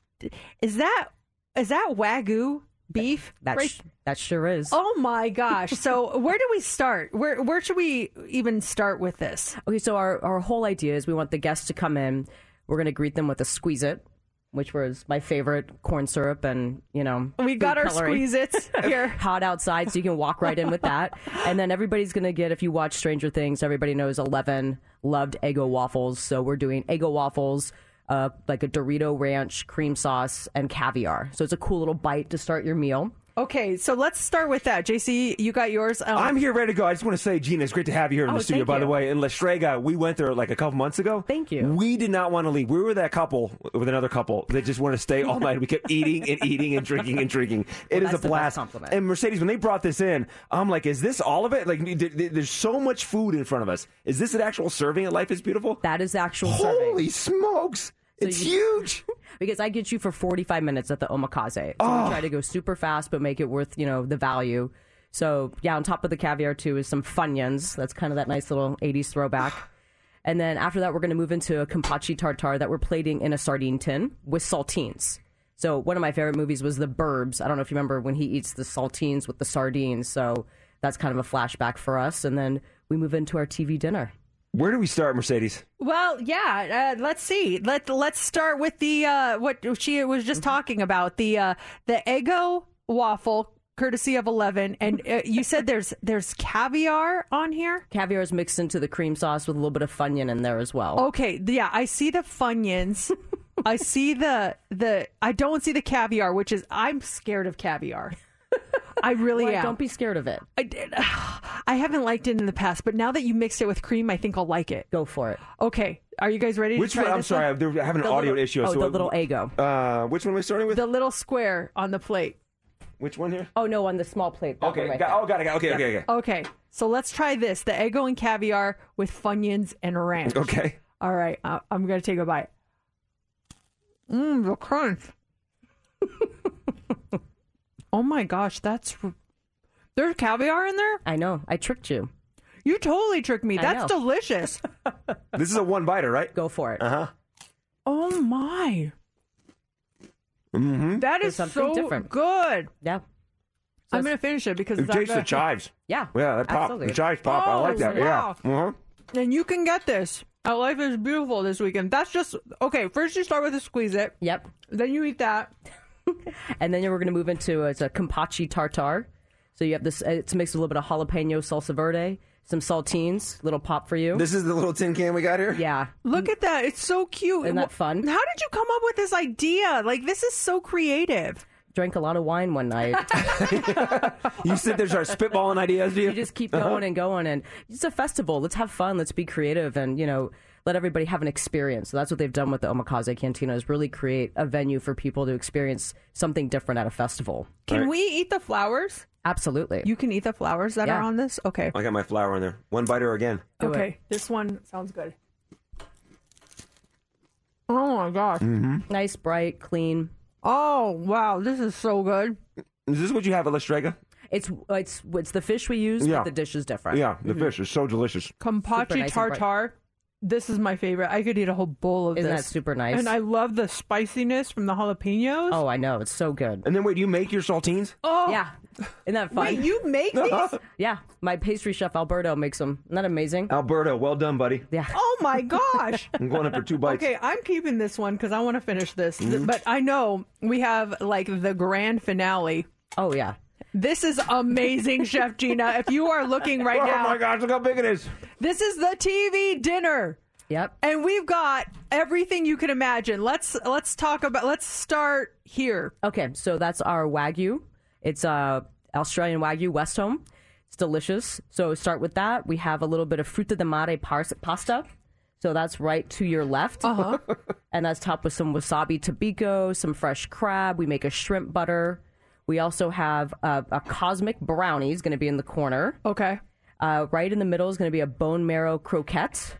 is that is that wagyu beef? That Right- that sure is. Oh my gosh! So where do we start? Where where should we even start with this? Okay, so our, our whole idea is we want the guests to come in. We're going to greet them with a squeeze it, which was my favorite corn syrup and, you know, We got our coloring. Squeeze-Its here. Hot outside, so you can walk right in with that. And then everybody's going to get, if you watch Stranger Things, everybody knows 11 loved Eggo waffles. So we're doing Eggo waffles, uh, like a Dorito ranch, cream sauce, and caviar. So it's a cool little bite to start your meal. Okay, so let's start with that. JC, you got yours. Um, I'm here ready to go. I just want to say, Gina, it's great to have you here in Oh, the studio, by the way. In La Strega, we went there like a couple months ago. Thank you. We did not want to leave. We were that couple with another couple that just wanted to stay all night. We kept eating and eating and drinking and drinking. It Well, is a blast. compliment. And Mercedes, when they brought this in, I'm like, is this all of it? Like, there- there- there's so much food in front of us. Is this an actual serving at Life is Beautiful? That is actual Holy serving. smokes. So it's you- huge. Because I get you for 45 minutes at the omakase. So Oh. we try to go super fast, but make it worth, you know, the value. So yeah, on top of the caviar too is some Funyuns. That's kind of that nice little 80s throwback. And then after that, we're going to move into a Kampachi tartare that we're plating in a sardine tin with saltines. So one of my favorite movies was The Burbs. I don't know if you remember when he eats the saltines with the sardines. So that's kind of a flashback for us. And then we move into our TV dinner. Where do we start, Mercedes? Well, yeah. Uh, let's see. Let Let's start with the uh, what she was just talking about the uh, the Eggo waffle, courtesy of Eleven. And uh, you said there's there's caviar on here. Caviar is mixed into the cream sauce with a little bit of funyun in there as well. Okay, yeah, I see the funyuns. I see the the. I don't see the caviar, which is I'm scared of caviar. I really Why? am. Don't be scared of it. I did. I haven't liked it in the past, but now that you mixed it with cream, I think I'll like it. Go for it. Okay, are you guys ready? Which to try one? I'm sorry, one? I'm, having an The audio little- issue. oh, so the what- little ego. Uh, which one are we starting with? The little square on the plate. Which one here? Oh no, on the small plate. that Okay, right got- oh, got it, got it. Okay, Yeah. okay, okay. Okay, so let's try this: the Eggo and caviar with funyuns and ranch. Okay. All right, uh, I'm gonna take a bite. Mmm, the crunch. oh my gosh, that's there's caviar in there. I know. I tricked you. You totally tricked me. I That's know. delicious. This is a one biter, right? Go for it. Uh huh. oh my, Mm-hmm. that There's is something so different. good. Yeah. I'm gonna finish it because It that- tastes the chives. Yeah. Yeah, that pop. absolutely. The chives pop. I like Oh, that. wow. Yeah. Uh-huh. And you can get this at Life is Beautiful this weekend. That's just okay. First, you start with a squeeze it. Yep. Then you eat that. And then we're going to move into uh, it's a Kampachi tartar. So you have this. Uh, it's mixed with a little bit of jalapeno salsa verde, some saltines, little pop for you. This is the little tin can we got here. yeah. Look at that. It's so cute. Isn't that fun? How did you come up with this idea? Like this is so creative. Drank a lot of wine one night. You sit there, start spitballing ideas, do you? you just keep going and going, and it's a festival. Let's have fun. Let's be creative, and you know, let everybody have an experience. So that's what they've done with the Omakase Cantina is really create a venue for people to experience something different at a festival. Can we eat the flowers? Absolutely. You can eat the flowers that Yeah. are on this. Okay. I got my flower in there. One biter again. Do it. okay. This one sounds good. Oh my gosh. Mm-hmm. Nice, bright, clean. Oh wow, this is so good. Is this what you have at La Strega? It's it's it's the fish we use, Yeah. but the dish is different. Yeah, the fish is so delicious. Super Kampachi nice tartar. This is my favorite. I could eat a whole bowl of Isn't this. that super nice? And I love the spiciness from the jalapenos. Oh, I know. It's so good. And then wait, do you make your saltines? Oh, Yeah. Isn't that fun? Wait, you make these? yeah. My pastry chef Alberto makes them. Isn't that amazing? Alberto, well done, buddy. Yeah. Oh my gosh. I'm going up for two bites. Okay, I'm keeping this one because I want to finish this. Mhm. But I know we have like the grand finale. Oh yeah. This is amazing, Chef Gina. If you are looking right oh now, Oh my gosh, look how big it is. this is the TV dinner. Yep. And we've got everything you can imagine. Let's let's talk about let's start here. Okay, so that's our wagyu. It's uh Australian wagyu Westholme. It's delicious. So start with that. We have a little bit of fruta de mare pars- pasta. So that's right to your left. Uh-huh. and that's topped with some wasabi tobiko, some fresh crab. We make a shrimp butter. We also have a, a cosmic brownie is going to be in the corner. Okay. Uh, right in the middle is going to be a bone marrow croquette.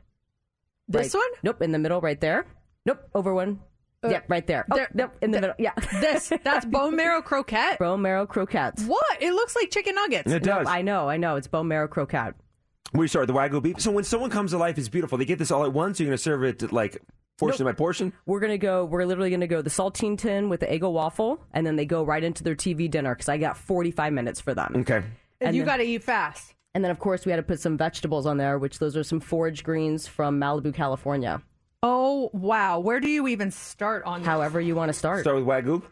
This Right- one? Nope, in the middle right there. Nope, over one. Uh, yeah, right there. Oh, there- nope, in the middle. Yeah. This that's bone marrow croquette. Bone marrow croquette. What? It looks like chicken nuggets. It does. I know, I know. It's bone marrow croquette. We start the wagyu beef. So when someone comes to life, it's beautiful. They get this all at once. You're going to serve it like portion by portion. We're gonna go. We're literally gonna go the saltine tin with the Eggo waffle, and then they go right into their TV dinner because I got 45 minutes for them. Okay. And, And you then- got to eat fast. And then of course we had to put some vegetables on there, which those are some forage greens from Malibu, California. Oh wow, where do you even start on? This? However you want to start. Start with wagyu.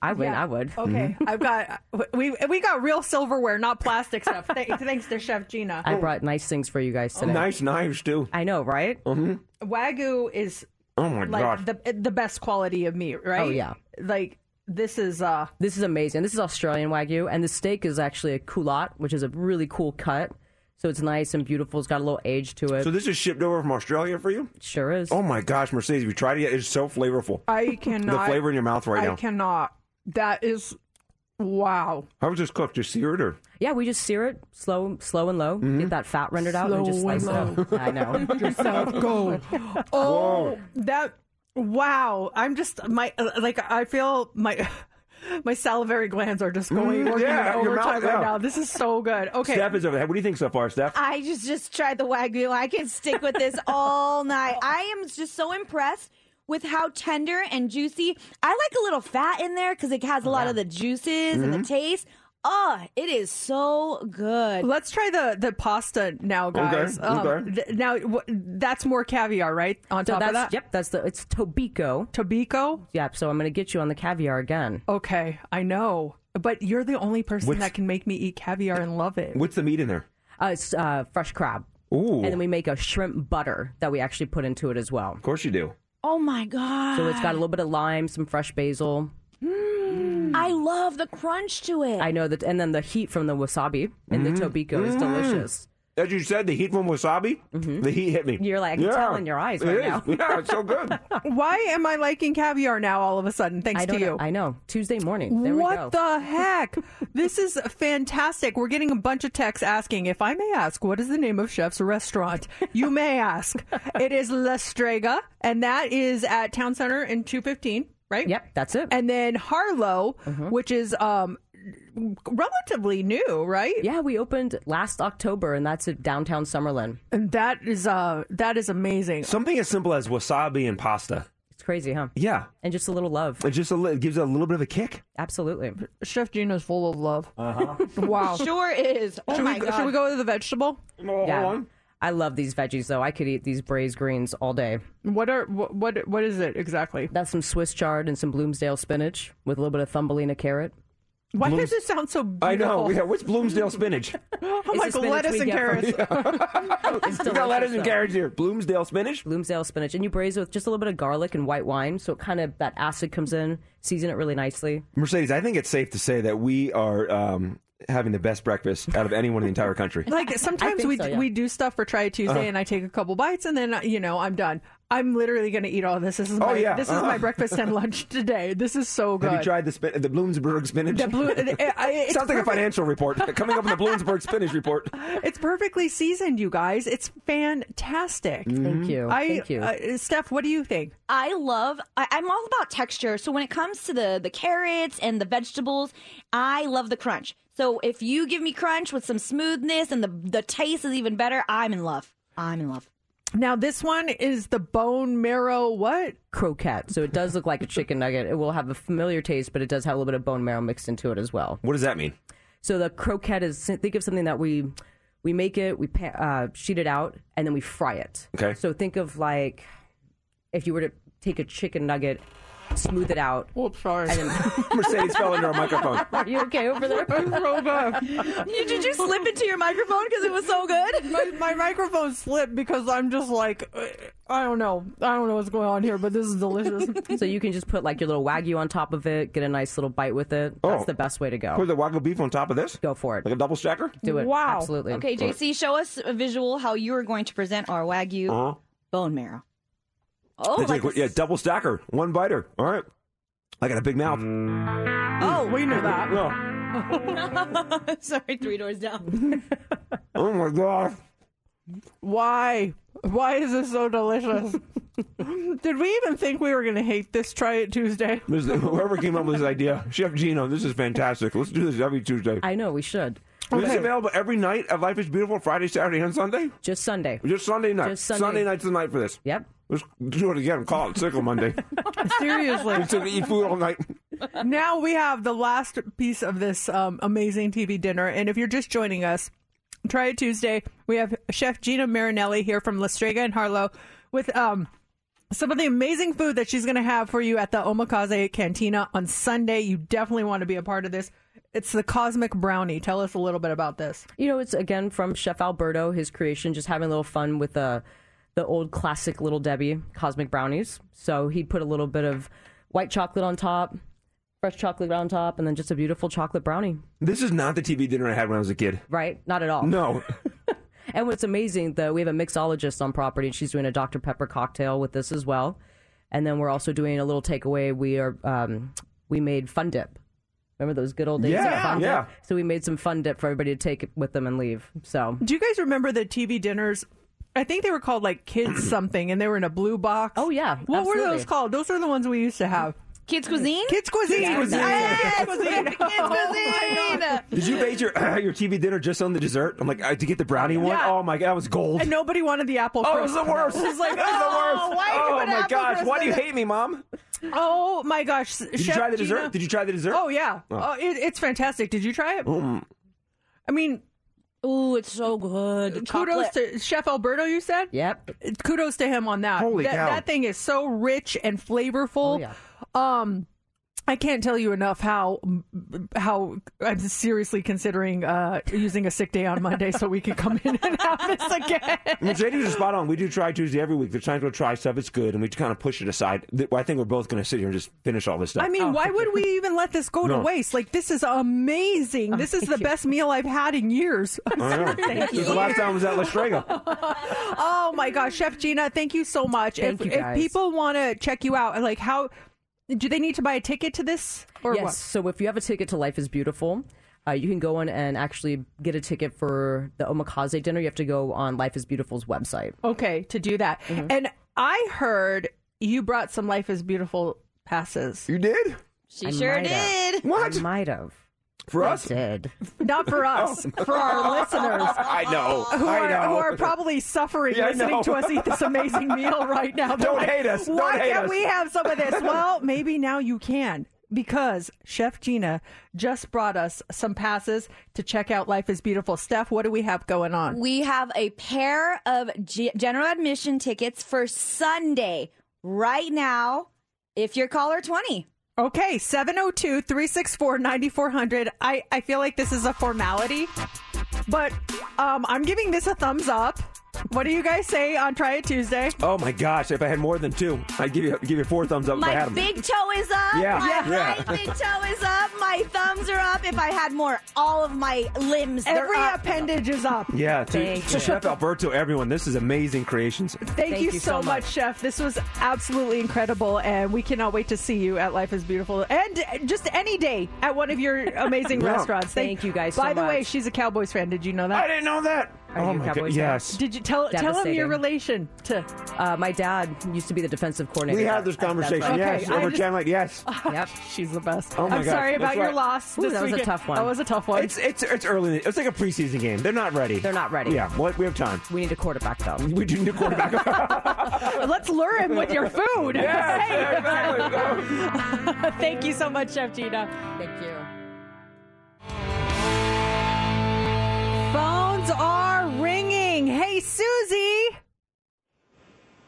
I would. Yeah. I would. Okay, I've got we we got real silverware, not plastic stuff. Th- thanks to Chef Gina. I brought nice things for you guys today. Nice knives too. I know, right? Mm-hmm. Wagyu is Oh my like gosh. the the best quality of meat, right? Oh, yeah. Like this is uh This is amazing. This is Australian Wagyu, and the steak is actually a culotte, which is a really cool cut. So it's nice and beautiful. It's got a little age to it. So this is shipped over from Australia for you? sure is. Oh my gosh, Mercedes, we tried it yet? It's so flavorful. I cannot The flavor in your mouth right I now. I cannot. That is wow. How was this cooked? Just seared or? Yeah, we just sear it slow, slow and low. Get that fat rendered out, and just Slow and slice it up. I know. yourself go. Oh, that wow! I'm just my uh, like I feel my My salivary glands are just going Mm, working yeah, in your mouth- overtime right yeah. now. This is so good. Okay. Steph is over there. What do you think so far, Steph? I just just tried the wagyu. I can stick with this all night. I am just so impressed with how tender and juicy. I like a little fat in there because it has a lot of the juices and the Mhm. Taste. Oh, it is so good. Let's try the the pasta now, guys. Um, Okay, okay. th- now w- that's more caviar, right? On So top that's, of that, Yep, that's the it's Tobiko. Tobiko. Yep. So I'm gonna get you on the caviar again. Okay, I know, but you're the only person What's- that can make me eat caviar and love it. What's the meat in there? Uh, it's uh, fresh crab. Ooh. And then we make a shrimp butter that we actually put into it as well. Of course you do. Oh my god! So it's got a little bit of lime, some fresh basil. I love the crunch to it. I know that, and then the heat from the wasabi and the Tobiko is Mm. delicious. As you said, the heat from wasabi, the heat hit me. Mm-hmm. You're like, I can Yeah, tell in your eyes it right is. now. Yeah, it's so good. Why am I liking caviar now all of a sudden? Thanks I to don't you. know. I know. Tuesday morning. There what we go. the heck? this is fantastic. We're getting a bunch of texts asking, if I may ask, what is the name of Chef's restaurant? You may ask. It is La Strega, and that is at Town Center in 215, right? Yep, that's it. And then Harlo, Mhm. which is um relatively new, right? Yeah, we opened last October, and that's at downtown Summerlin. And that is uh that is amazing. Something as simple as wasabi and pasta. It's crazy, huh? Yeah. And just a little love. It just a, li- gives it a little bit of a kick. Absolutely. Chef Gina's full of love. Uh-huh. Wow. Sure is. Oh should my we, god! Should we go to the vegetable? yeah. I love these veggies, though. I could eat these braised greens all day. What are what what, what is it exactly? That's some Swiss chard and some Bloomsdale spinach with a little bit of thumbelina carrot. Why Blooms- does it sound so beautiful? I know. Yeah, what's Bloomsdale spinach? I'm It's like spinach lettuce and get from- carrots. we got lettuce and carrots here. Bloomsdale spinach. Bloomsdale spinach, and you braise it with just a little bit of garlic and white wine, so it kind of that acid comes in, season it really nicely. Mercedes, I think it's safe to say that we are um, having the best breakfast out of anyone in the entire country. Like sometimes we so, yeah. we do stuff for Try It Tuesday, Uh-huh. and I take a couple bites, and then you know I'm done. I'm literally going to eat all this. This is Oh, my yeah. this is Uh-huh. my breakfast and lunch today. This is so good. Have you tried the spin- the Bloomsburg spinach? The blue- it- it- it's Sounds like a financial report coming up in the Bloomsburg spinach report. It's perfectly seasoned, you guys. It's fantastic. Thank you. I, Thank you. Uh, Steph, what do you think? I love. I, I'm all about texture. So when it comes to the the carrots and the vegetables, I love the crunch. So if you give me crunch with some smoothness and the the taste is even better, I'm in love. I'm in love. Now this one is the bone marrow. What? Croquette. So it does look like a chicken nugget. It will have a familiar taste, but it does have a little bit of bone marrow mixed into it as well. What does that mean? So the croquette is think of something that we we make it, we uh, sheet it out, and then we fry it. Okay. So think of like if you were to take a chicken nugget, smooth it out. Whoops, sorry. And Mercedes fell into our microphone. Are you okay over there? so good. Did you slip into your microphone because it was so good? my, my microphone slipped because I'm just like uh, I don't know. I don't know what's going on here, but this is delicious. so you can just put like your little wagyu on top of it, get a nice little bite with it. That's Oh. the best way to go. Put the wagyu beef on top of this? Go for it. Like a double stacker? Do it. Wow. Absolutely. Okay, JC, show us a visual how you are going to present our wagyu Uh-huh. bone marrow. Oh, They like take- a- yeah, double stacker, one biter. All right. I got a big mouth. Mm. oh, we knew that. Yeah. Sorry, three doors down. Oh my god. Why? Why is this so delicious? Did we even think we were going to hate this Try It Tuesday? This, whoever came up with this idea, Chef Gino, this is fantastic. Let's do this every Tuesday. I know we should. Is this Okay. available every night at Life is Beautiful, Friday, Saturday, and Sunday? Just Sunday. Just Sunday night. Just Sunday. night's the night for this. Yep. Let's do it again. Call it Sickle Monday. Seriously. Instead of eat food all night. now we have the last piece of this um, amazing TV dinner. And if you're just joining us, Try It Tuesday, we have Chef Gina Marinelli here from La Strega in Harlo with um, some of the amazing food that she's going to have for you at the Omakase Cantina on Sunday. You definitely want to be a part of this. It's the Cosmic Brownie. Tell us a little bit about this. You know, it's again from Chef Alberto, his creation, just having a little fun with the the old classic Little Debbie cosmic brownies. So he put a little bit of white chocolate on top, fresh chocolate on top, and then just a beautiful chocolate brownie. This is not the TV dinner I had when I was a kid. Right? Not at all. No. And what's amazing, though, we have a mixologist on property, and she's doing a Dr. Pepper cocktail with this as well. And then we're also doing a little takeaway. We are um, we made Fun Dip. Remember those good old days Yeah, of Fun yeah. Dip? So we made some Fun Dip for everybody to take with them and leave. So Do you guys remember the TV dinners? I think they were called like Kids something, and they were in a blue box. Oh yeah, What were those called? Those are the ones we used to have. Kids cuisine. Kids cuisine. Kids cuisine. Yes, Kids cuisine. Kids Oh. Did you base your your TV dinner just on the dessert? I'm like, uh, to get the brownie one. Yeah. Oh my god, that was gold. And nobody wanted the apple. Oh, it was the worst. It was like, It was the oh, worst. why are you oh my gosh, why do you hate me, mom? Oh my gosh! Did you try the dessert? Did you try the dessert? Oh yeah. Oh. Oh, it, it's fantastic. Did you try it? Mm. I mean, ooh, it's so good. Kudos to Chef Alberto. You said. Yep. Kudos to him on that. Holy that, cow. that thing is so rich and flavorful. Oh, yeah. Um, I can't tell you enough how how I'm seriously considering uh, using a sick day on Monday so we can come in and have this again. Mercedes is spot on. We do try Tuesday every week. There's times we'll try stuff. It's good, and we kind of push it aside. I think we're both going to sit here and just finish all this stuff. I mean, why would we even let this go No. to waste? Like, this is amazing. This is the best meal I've had in years. I know. This is the last time I was at La Strega. oh my gosh, Chef Gina, thank you so much. Thank if, you, if people want to check you out, like how do they need to buy a ticket to this or yes. what? So if you have a ticket to Life is Beautiful, uh, you can go in and actually get a ticket for the omakase dinner. You have to go on Life is Beautiful's website. Okay, to do that. Mm-hmm. And I heard you brought some Life is Beautiful passes. You did? She I sure might have. did. What? I might have. For us? did. Not for oh. us, for our listeners. I know. Who I are, know. who are probably suffering Yeah, listening to us eat this amazing meal right now. They're Don't like, hate us. Don't Why hate can't us." we have some of this? Well, maybe now you can because Chef Gina just brought us some passes to check out Life is Beautiful. Steph, what do we have going on? We have a pair of G- general admission tickets for Sunday right now. If you're caller 20. Okay, 702 364 9400. I feel like this is a formality, but um, I'm giving this a thumbs up. What do you guys say on Try It Tuesday? Oh my gosh! If I had more than two, I'd give you give you four thumbs up if I My had them. big toe is up. Yeah, My yeah. right big toe is up. My thumbs are up. If I had more, all of my limbs. Every up. appendage is up. Yeah, to, Thank to you. Chef Alberto, everyone, this is amazing creations. Thank, you, so much, Chef. This was absolutely incredible, and we cannot wait to see you at Life is Beautiful and just any day at one of your amazing Yeah. restaurants. Thank you guys By so the way, she's a Cowboys fan. Did you know that? I didn't know that. Are oh you a my Cowboys god! fan? Yes. Did you tell tell him your relation to? Uh, my dad used to be the defensive coordinator. We had this conversation. time. Okay, yes, I over just- Channel 8, Yes. Yep. She's the best. Oh my I'm God, sorry that's about your right. loss. Ooh, this that was a tough one. That was a tough one. It's it's it's early. It's like a preseason game. They're not ready. They're not ready. Yeah, well, we have time. We need a quarterback though. We do need a quarterback. Let's lure him with your food. Yes, Hey. exactly. Thank you so much, Chef Gina. Thank you. Phones are ringing. Hey, Susie.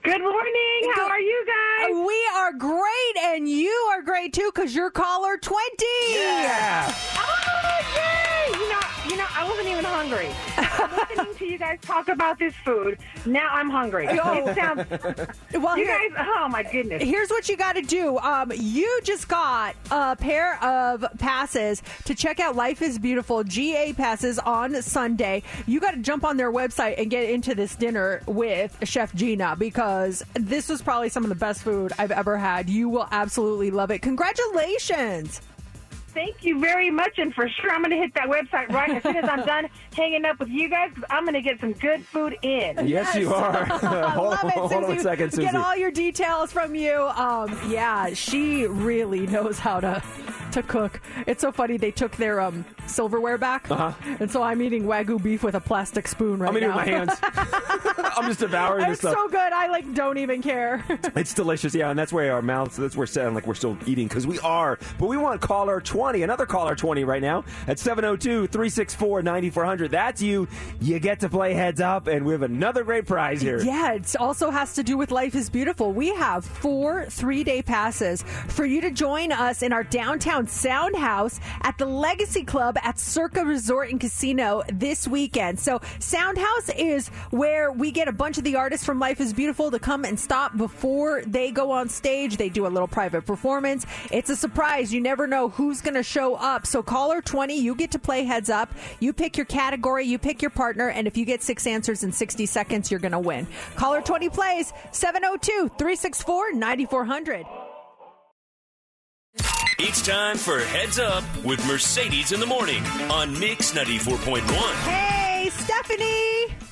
Good morning. How are you guys? We are great, and you are great too, because you're caller 20. yeah. Oh, yay! You know, you know, I wasn't even hungry. Listening to you guys talk about this food. Now I'm hungry. Oh. It sounds. Well, you here- guys. Oh my goodness. Here's what you got to do. Um, you just got a pair of passes to check out Life is Beautiful GA passes on Sunday. You got to jump on their website and get into this dinner with Chef Gina because this was probably some of the best food I've ever had. You will absolutely love it. Congratulations. Thank you very much, and for sure, I'm going to hit that website right as soon as I'm done hanging up with you guys. Because I'm going to get some good food in. Yes, you are. I hold love it, hold on a Susie. second, Susie. Get all your details from you. Um, yeah, she really knows how to to cook. It's so funny. They took their um, silverware back, Uh-huh. and so I'm eating wagyu beef with a plastic spoon right now. I'm eating now. with my hands. I'm just devouring this it's stuff. so good. I like don't even care. It's delicious, yeah, and that's where our mouths, that's where sound like we're still eating because we are. But we want caller 20, another caller 20 right now at 702 364 9400. That's you. You get to play heads up, and we have another great prize here. Yeah, it also has to do with Life is Beautiful. We have four three day passes for you to join us in our downtown sound house at the Legacy Club at Circa Resort and Casino this weekend. So, Sound House is where we get a bunch of the artists from Life is Beautiful to come and stop before they go on stage. They do a little private performance. It's a surprise. You never know who's going to show up. So, caller 20, you get to play heads up. You pick your category, you pick your partner, and if you get six answers in 60 seconds, you're going to win. Caller 20 plays 702 364 9400. It's time for Heads Up with Mercedes in the Morning on Mix 94.1. Hey, Stephanie.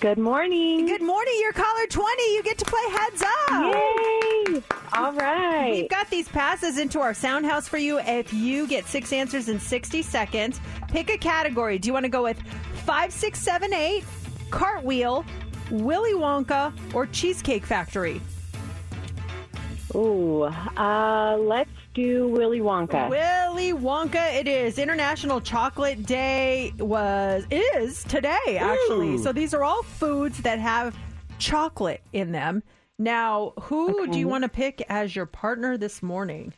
Good morning. Good morning. You're caller 20. You get to play heads up. Yay! All right. We've got these passes into our sound house for you. If you get six answers in 60 seconds, pick a category. Do you want to go with five, six, seven, eight, cartwheel, Willy Wonka, or Cheesecake Factory? Ooh, uh, let's do Willy Wonka. Willy Wonka it is. International Chocolate Day was is today actually. Ooh. So these are all foods that have chocolate in them. Now, who do you want to pick as your partner this morning?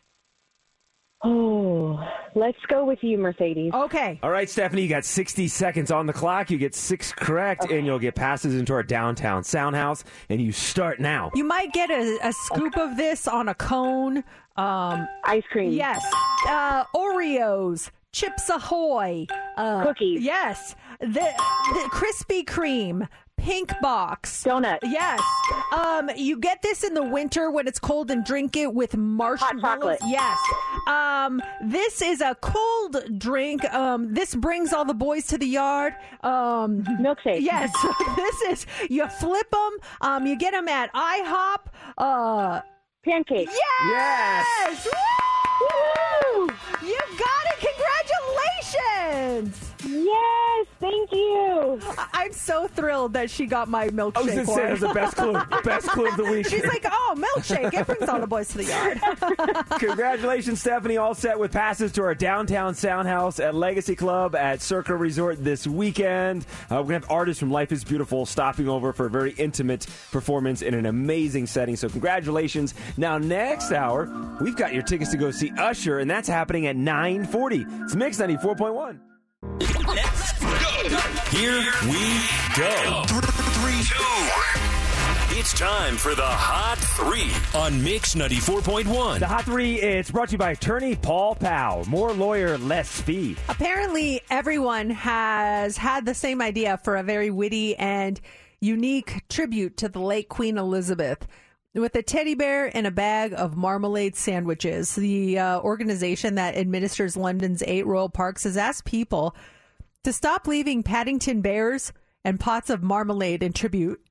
Oh, let's go with you, Mercedes. Okay. All right, Stephanie, you got 60 seconds on the clock. You get six correct, and you'll get passes into our downtown sound house, and you start now. You might get a, a scoop of this on a cone. Um, Ice cream. Yes. Uh, Oreos. Chips Ahoy. Uh, Cookies. Yes. The, the Krispy Kreme. Pink box. Donut. Yes. Um, you get this in the winter when it's cold and drink it with marshmallows. chocolate. Yes. Um, this is a cold drink. Um, this brings all the boys to the yard. Um, Milkshake. Yes. this is you flip them. Um, you get them at IHOP. Uh, Pancake. Yes. Yes. Woo! You got it. Congratulations. Yes, thank you. I- I'm so thrilled that she got my milkshake. I was going to say, that was the best clue. best clue of the week. She's like, oh, milkshake. It brings all the boys to the yard. Congratulations, Stephanie. All set with passes to our downtown sound house at Legacy Club at Circa Resort this weekend. Uh, we're going to have artists from Life is Beautiful stopping over for a very intimate performance in an amazing setting. So, congratulations. Now, next hour, we've got your tickets to go see Usher, and that's happening at 940. It's Mix 94.1. Here we go. Three, two. It's time for the Hot Three on Mix 94.1. The Hot Three, it's brought to you by attorney Paul Powell. More lawyer, less fee. Apparently, everyone has had the same idea for a very witty and unique tribute to the late Queen Elizabeth. With a teddy bear and a bag of marmalade sandwiches, the uh, organization that administers London's eight royal parks has asked people to stop leaving Paddington bears and pots of marmalade in tribute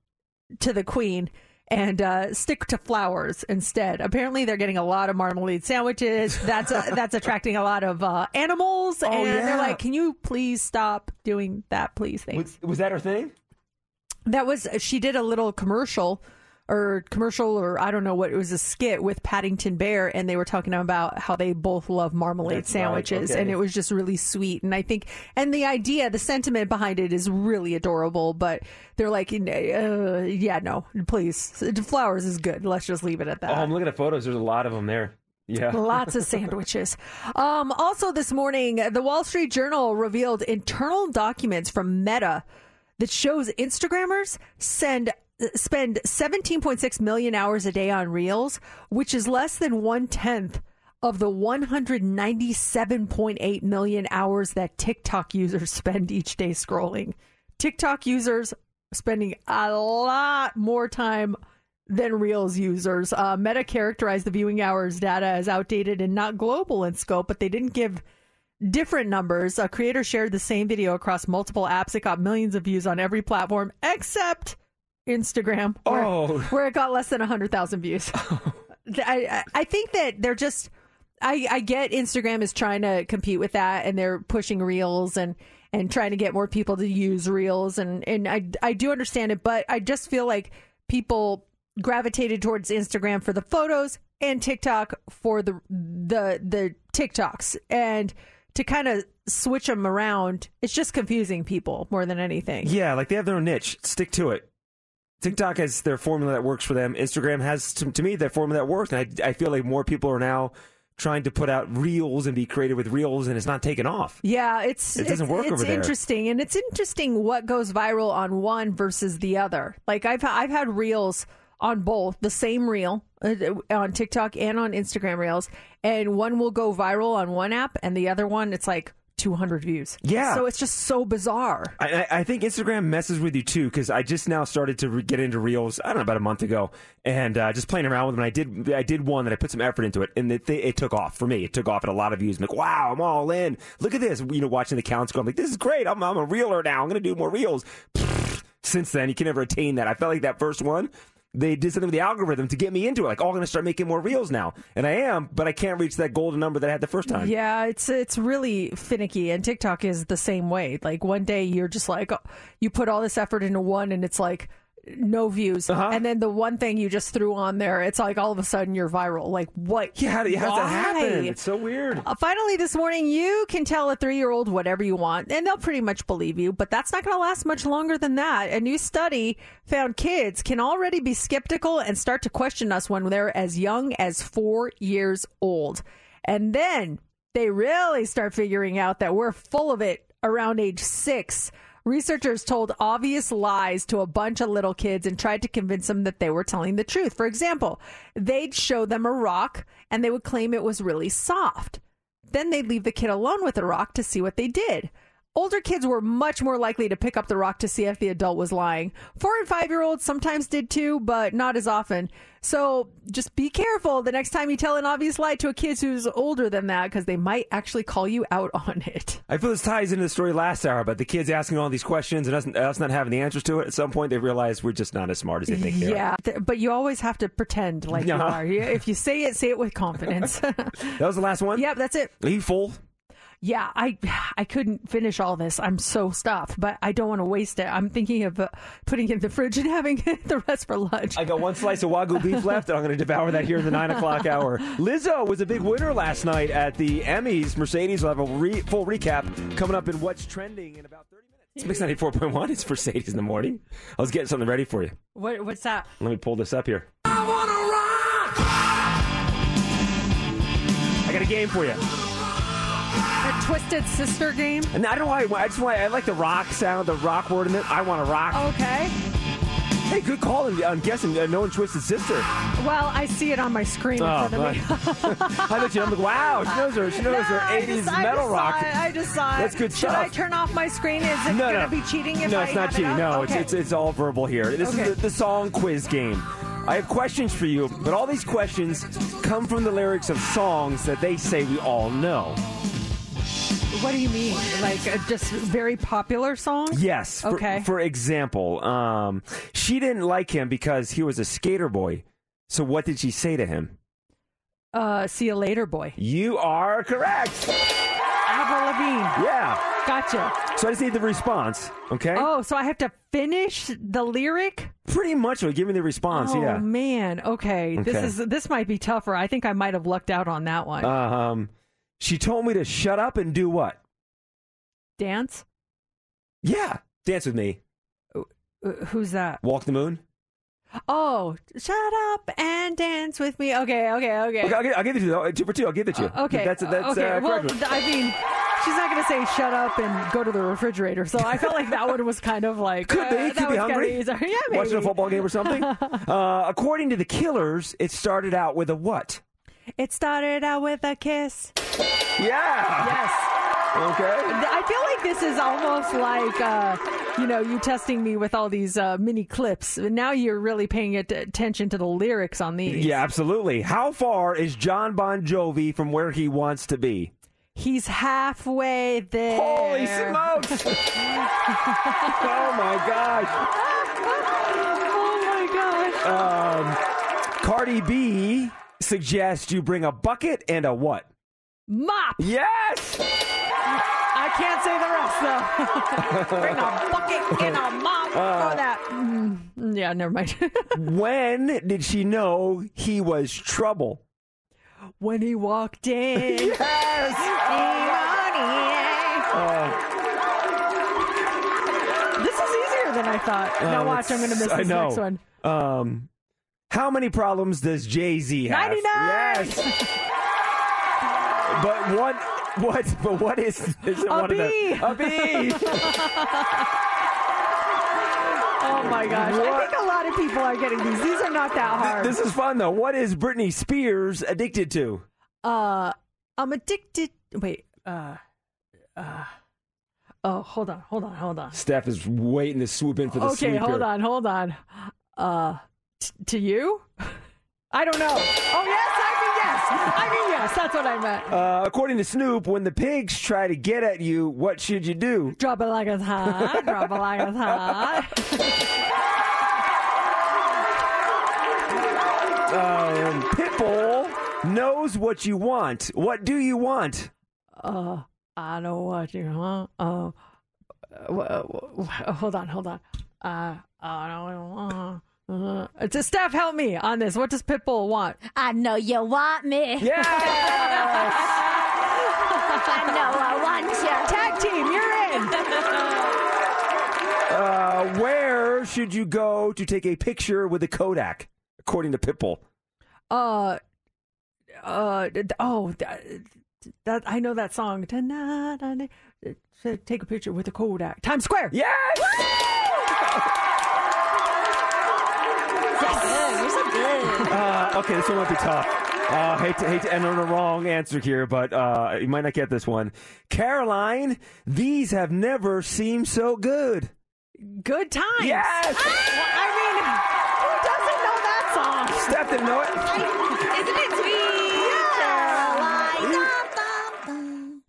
to the Queen and uh, stick to flowers instead. Apparently, they're getting a lot of marmalade sandwiches. That's uh, that's attracting a lot of uh, animals, Oh, and yeah. they're like, "Can you please stop doing that, please?" Thanks. Was, was that her thing? That was she did a little commercial or commercial or I don't know what it was a skit with Paddington Bear and they were talking about how they both love marmalade That's right, sandwiches okay. and it was just really sweet and I think and the idea the sentiment behind it is really adorable but they're like uh, yeah no please flowers is good let's just leave it at that. Oh, I'm looking at photos. There's a lot of them there. Yeah. Lots of sandwiches. Um, also, this morning, the Wall Street Journal revealed internal documents from Meta that shows Instagrammers send spend 17.6 million hours a day on Reels, which is less than one tenth of the 197.8 million hours that TikTok users spend each day scrolling. TikTok users spending a lot more time than Reels users. Uh, Meta characterized the viewing hours data as outdated and not global in scope, but they didn't give different numbers. A creator shared the same video across multiple apps. It got millions of views on every platform except Instagram, where, Oh. where it got less than 100,000 views. I, I- I think that they're just. I, I get Instagram is trying to compete with that, and they're pushing Reels and and trying to get more people to use Reels, and and I I do understand it, but I just feel like people gravitated towards Instagram for the photos and TikTok for the the the TikToks, and to kind of switch them around, it's just confusing people more than anything. Yeah, like they have their own niche. Stick to it. TikTok has their formula that works for them. Instagram has, to, to me, their formula that works. And I, I feel like more people are now trying to put out reels and be creative with reels, and it's not taking off. Yeah, it's It doesn't it's, work it's over there. interesting, and it's interesting what goes viral on one versus the other. Like I've I've had reels on both the same reel uh, on TikTok and on Instagram reels, and one will go viral on one app, and the other one it's like 200 views. Yeah. so it's just so bizarre. I, I I think Instagram messes with you too because I just now started to re- get into reels. I don't know about a month ago, and uh, just playing around with them. I did I did one that I put some effort into it, and it, it took off for me. It took off at a lot of views. I'm like, wow, I'm all in. Look at this. You know, watching the counts go. I'm like, this is great. I'm I'm a reeler now. I'm gonna do more reels. Since then, you can never attain that. I felt like that first one. They did something with the algorithm to get me into it. Like, oh, I'm going to start making more reels now, and I am, but I can't reach that golden number that I had the first time. Yeah, it's it's really finicky, and TikTok is the same way. Like one day you're just like, you put all this effort into one, and it's like no views, Uh-huh. and then the one thing you just threw on there, it's like all of a sudden you're viral. Like what? Yeah, how, does that happen? It's so weird. Uh, finally, this morning, you can tell a three year old whatever you want, and they'll pretty much believe you, but that's not going to last much longer than that. A new study found kids can already be skeptical and start to question us when they're as young as four years old. And then they really start figuring out that we're full of it around age six. Researchers told obvious lies to a bunch of little kids and tried to convince them that they were telling the truth. For example, they'd show them a rock and they would claim it was really soft. Then they'd leave the kid alone with the rock to see what they did. Older kids were much more likely to pick up the rock to see if the adult was lying. Four and five year olds sometimes did too, but not as often. So just be careful the next time you tell an obvious lie to a kid who's older than that because they might actually call you out on it. I feel this ties into the story last hour about the kids asking all these questions and us, us not having the answers to it. At some point, they realize we're just not as smart as they think they are. Yeah, th- but you always have to pretend like you Uh-huh. are. If you say it, say it with confidence. That was the last one? yep, that's it. Are you full? Yeah, I I couldn't finish all this. I'm so stuffed, but I don't want to waste it. I'm thinking of uh, putting it in the fridge and having the rest for lunch. I got one slice of Wagyu beef left, and I'm going to devour that here in the 9 o'clock hour. Lizzo was a big winner last night at the Emmys. Mercedes will have a re- full recap coming up in What's Trending in about 30 minutes. It's Mix 94.1. It's Mercedes in the morning. I was getting something ready for you. What what's that? Let me pull this up here. I got a game for you. Twisted sister game. And I don't know why. I just want. I like the rock sound, the rock word in it. I want to rock. Okay. Hey, good call. I'm- guessing uh, no one twisted sister. Well, I see it on my screen in Oh, front of me. I bet you. I'm like, wow. She knows her. She knows her 80s just- metal rock. It. I just saw it. That's good Should stuff. I turn off my screen? Is it no, going to no. be cheating if no, I it's not have it cheating. No, okay. it's, it's it's all verbal here. This Okay. is the, the song quiz game. I have questions for you, but all these questions come from the lyrics of songs that they say we all know. What do you mean? Like uh, just very popular songs? Yes. For, Okay. For example, um, she didn't like him because he was a skater boy. So what did she say to him? Uh, see you later, boy. You are correct. Avril Lavigne. Yeah. Gotcha. So I just need the response. Okay. Oh, so I have to finish the lyric? Pretty much. Give me the response. Yeah. Oh yeah. man. Okay. okay. This is this might be tougher. I think I might have lucked out on that one. Um, she told me to shut up and do what? Dance? Yeah. Dance with me. Uh, who's that? Walk the moon. Oh, shut up and dance with me. Okay, okay, okay. Okay, I'll, give, I'll give it to you. Two for two. I'll give it to you. Uh, okay. That's that's okay. uh, well, I mean, she's not going to say shut up and go to the refrigerator. So I felt like that one was kind of like Could uh, be. that Could be hungry. Yeah, maybe. Watching a football game or something. uh, according to the Killers, it started out with a what? It started out with a kiss. Yeah. Yes. Okay. I feel like this is almost like, uh, you know, you testing me with all these uh, mini clips. Now you're really paying attention to the lyrics on these. Yeah, absolutely. How far is Jon Bon Jovi from where he wants to be? He's halfway there. Holy smokes! oh my gosh! oh my gosh! Um, Cardi B suggests you bring a bucket and a what? Mop. Yes. I can't say the rest though. Bring a bucket and a mop Uh, for that. Mm, yeah, never mind. when did she know he was trouble? when he walked in. Yes. Oh. This is easier than I thought. now Uh, watch, I'm going to miss I know. next one. Um, how many problems does Jay Z have? 99! Yes. but what? What? But what is? Is it A one bee. of them? A bee. Oh my gosh. I think a lot of people are getting these. These are not that hard. this is fun though. What is Britney Spears addicted to? uh I'm addicted wait, uh uh Oh, hold on, hold on, hold on. Steph is waiting to swoop in for the Okay, hold on, hold on. Uh t- to you? I don't know. Oh yes, I mean yes. I mean yes, that's what I meant. Uh, according to Snoop, when the pigs try to get at you, what should you do? Drop it like it's hot. Drop it like it's hot. Pitbull knows what you want. What do you want? Uh, I know what you want. Uh, w- w- hold on, hold on. Uh, I you want. Uh, just Steph, help me on this. What does Pitbull want? I know you want me. Yes! I know I want you. Tag team, you're in. Uh, where should you go to take a picture with a Kodak, according to Pitbull? Uh, uh, oh, that, that I know that song. Take a picture with a Kodak. Times Square. Yes. You're so good. Uh, okay, this one might be tough. Uh, hate to hate to end on a wrong answer here, but uh, you might not get this one. Caroline, these have never seemed so good. Good times. Yes. I mean, who doesn't know that song? Steph didn't know it. Isn't it sweet?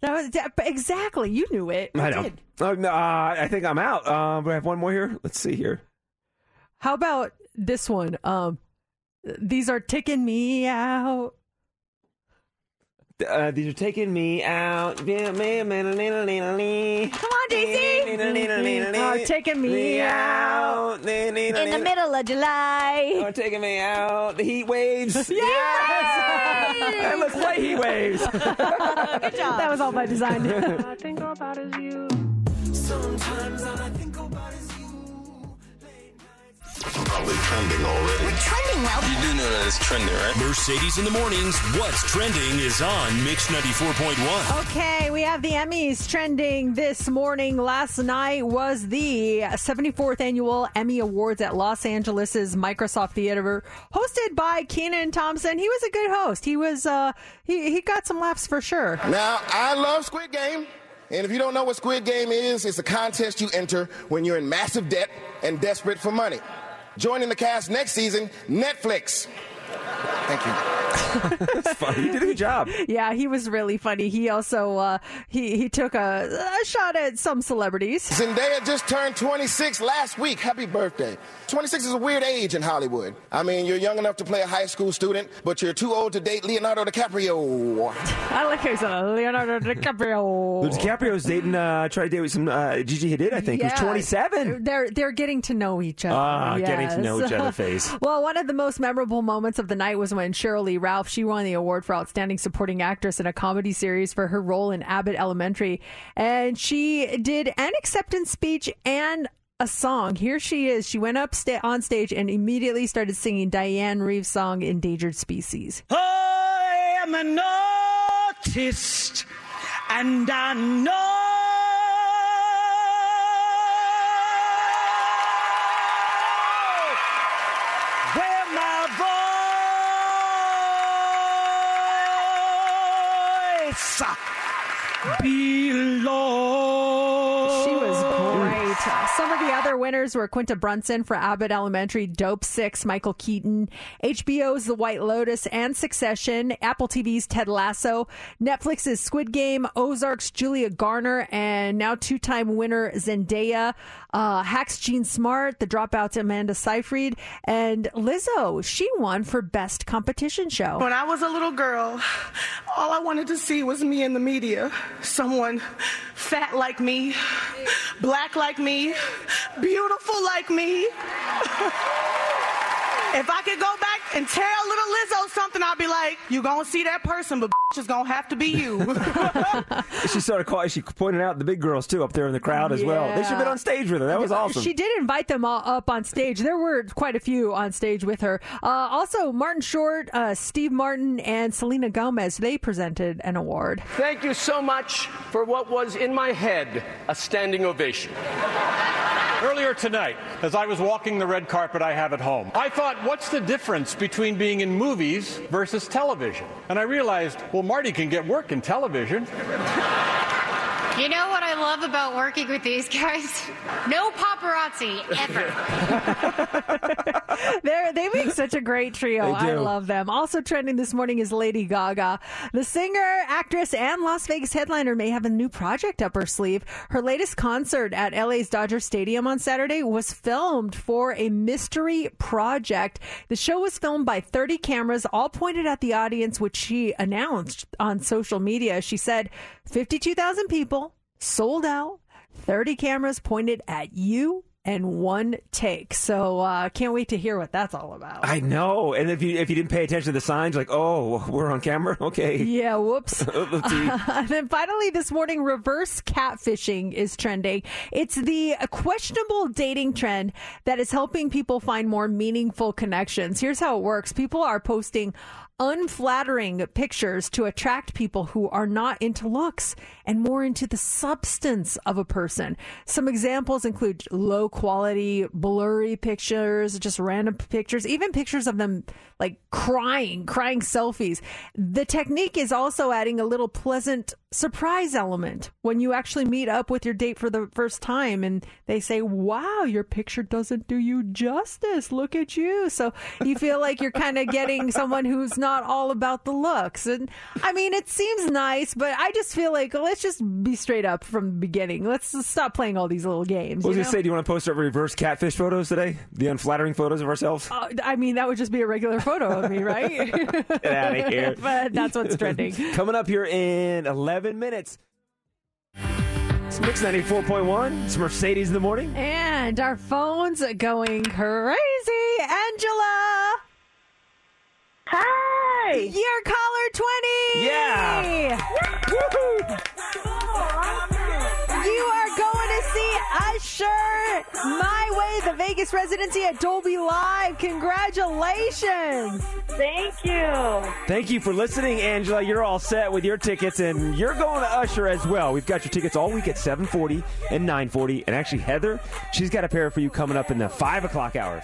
That was that- exactly. You knew it. You I know. did. Uh, no, uh, I think I'm out. Uh, we have one more here. Let's see here. How about this one? Um, these are ticking me out. Uh, these are taking me out. Come Come on, Daisy. Oh, taking me out. In the middle of July. Oh, taking me out. The heat waves. Yay! and let's play heat waves. Good job. That was all by design. I think about is you. Sometimes all I think about is you. Probably trending already. We're trending well. You do know that it's trending, right? Mercedes in the mornings. What's trending is on Mix 94.1. Okay, we have the Emmys trending this morning. Last night was the 74th annual Emmy Awards at Los Angeles' Microsoft Theater, hosted by Kenan Thompson. He was a good host. He was uh he he got some laughs for sure. Now, I love Squid Game. And if you don't know what Squid Game is, it's a contest you enter when you're in massive debt and desperate for money. Joining the cast next season, Netflix. Thank you. That's funny. You did a good job. Yeah, he was really funny. He also uh he he took a, a shot at some celebrities. Zendaya just turned 26 last week. Happy birthday. 26 is a weird age in Hollywood. I mean, you're young enough to play a high school student, but you're too old to date Leonardo DiCaprio. I like how he said Leonardo DiCaprio. DiCaprio's dating, uh, trying to date with some uh, Gigi Hadid, I think, who's Yeah, 27. They're they're getting to know each other. Ah, getting to know each other face. well, one of the most memorable moments of the night was when Sheryl Lee Ralph she won the award for outstanding supporting actress in a comedy series for her role in Abbott Elementary, and she did an acceptance speech and. A song. Here she is. She went up sta- on stage and immediately started singing Dianne Reeves' song "Endangered Species." I am an artist, and I know voice belongs. Winners were Quinta Brunson for Abbott Elementary, Dopesick, Michael Keaton, HBO's The White Lotus and Succession, Apple TV's Ted Lasso, Netflix's Squid Game, Ozark's Julia Garner, and now two-time winner Zendaya, uh, Hacks Jean Smart, The Dropout's Amanda Seyfried, and Lizzo. She won for Best Competition Show. When I was a little girl, all I wanted to see was me in the media. Someone fat like me, black like me, beautiful like me. if I could go back and tell little Lizzo something, I'd be like, you're gonna see that person, but it's gonna have to be you. She started calling, she pointed out the big girls, too, up there in the crowd as well. They should have been on stage with her. That was awesome. She did invite them all up on stage. There were quite a few on stage with her. Uh, also, Martin Short, uh, Steve Martin, and Selena Gomez, they presented an award. Thank you so much for what was in my head a standing ovation. Earlier tonight, as I was walking the red carpet I have at home, I thought, what's the difference between being in movies versus television? And I realized, well, Marty can get work in television. You know what I love about working with these guys? No paparazzi ever. They're, they make such a great trio. I love them. Also trending this morning is Lady Gaga. The singer, actress, and Las Vegas headliner may have a new project up her sleeve. Her latest concert at LA's Dodger Stadium on Saturday was filmed for a mystery project. The show was filmed by 30 cameras, all pointed at the audience, which she announced on social media. She said 52,000 people, sold out, 30 cameras pointed at you. And one take. So uh, can't wait to hear what that's all about. I know. And if you if you didn't pay attention to the signs, like, oh, we're on camera. Okay. Yeah, whoops. And then finally this morning, reverse catfishing is trending. It's the questionable dating trend that is helping people find more meaningful connections. Here's how it works people are posting unflattering pictures to attract people who are not into looks and more into the substance of a person. Some examples include low quality, blurry pictures, just random pictures, even pictures of them like crying, crying selfies. The technique is also adding a little pleasant surprise element when you actually meet up with your date for the first time and they say, Wow, your picture doesn't do you justice. Look at you. So you feel like you're kind of getting someone who's not all about the looks. And I mean, it seems nice, but I just feel like let's just be straight up from the beginning. Let's just stop playing all these little games. What was you I know? say? Do you want to post our reverse catfish photos today? The unflattering photos of ourselves? Uh, I mean, that would just be a regular photo of me, right? Get out of here. but that's what's trending. Coming up here in 11 minutes. It's Mix 94.1. It's Mercedes in the morning. And our phones going crazy. Angela. Hi. You're caller 20. Yeah. You are going to see Usher, My Way, the Vegas residency at Dolby Live. Congratulations. Thank you. Thank you for listening, Angela. You're all set with your tickets, and you're going to Usher as well. We've got your tickets all week at 740 and 940. And actually, Heather, she's got a pair for you coming up in the 5 o'clock hour.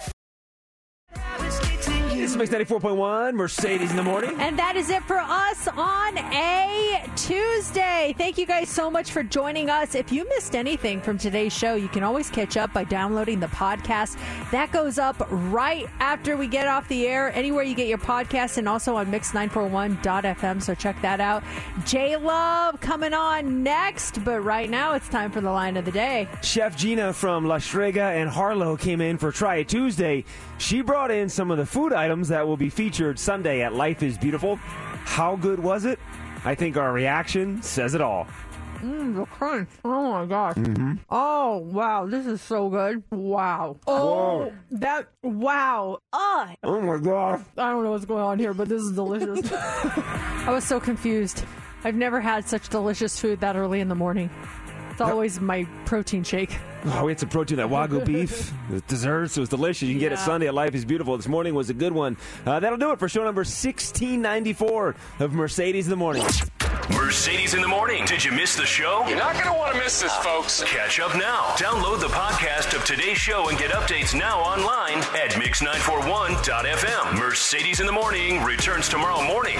Mix 94.1, Mercedes in the morning. And that is it for us on a Tuesday. Thank you guys so much for joining us. If you missed anything from today's show, you can always catch up by downloading the podcast. That goes up right after we get off the air, anywhere you get your podcast, and also on mix941.fm. So check that out. J Love coming on next. But right now, it's time for the line of the day. Chef Gina from La Strega and Harlo came in for Try It Tuesday. She brought in some of the food items that will be featured Sunday at Life is Beautiful. How good was it? I think our reaction says it all. Mmm, the crunch. Oh my gosh. Mm-hmm. Oh wow, this is so good. Wow. Oh, Whoa. that wow. Uh, Oh my gosh. I don't know what's going on here, but this is delicious. I was so confused. I've never had such delicious food that early in the morning. It's always my protein shake. Oh, we had some protein, that Wagyu beef, the desserts. It was delicious. You can get it Sunday at Life is Beautiful. This morning was a good one. Uh, that'll do it for show number 1694 of Mercedes in the Morning. Mercedes in the morning. Did you miss the show? You're not going to want to miss this, folks. Catch up now. Download the podcast of today's show and get updates now online at mix941.fm. Mercedes in the morning returns tomorrow morning.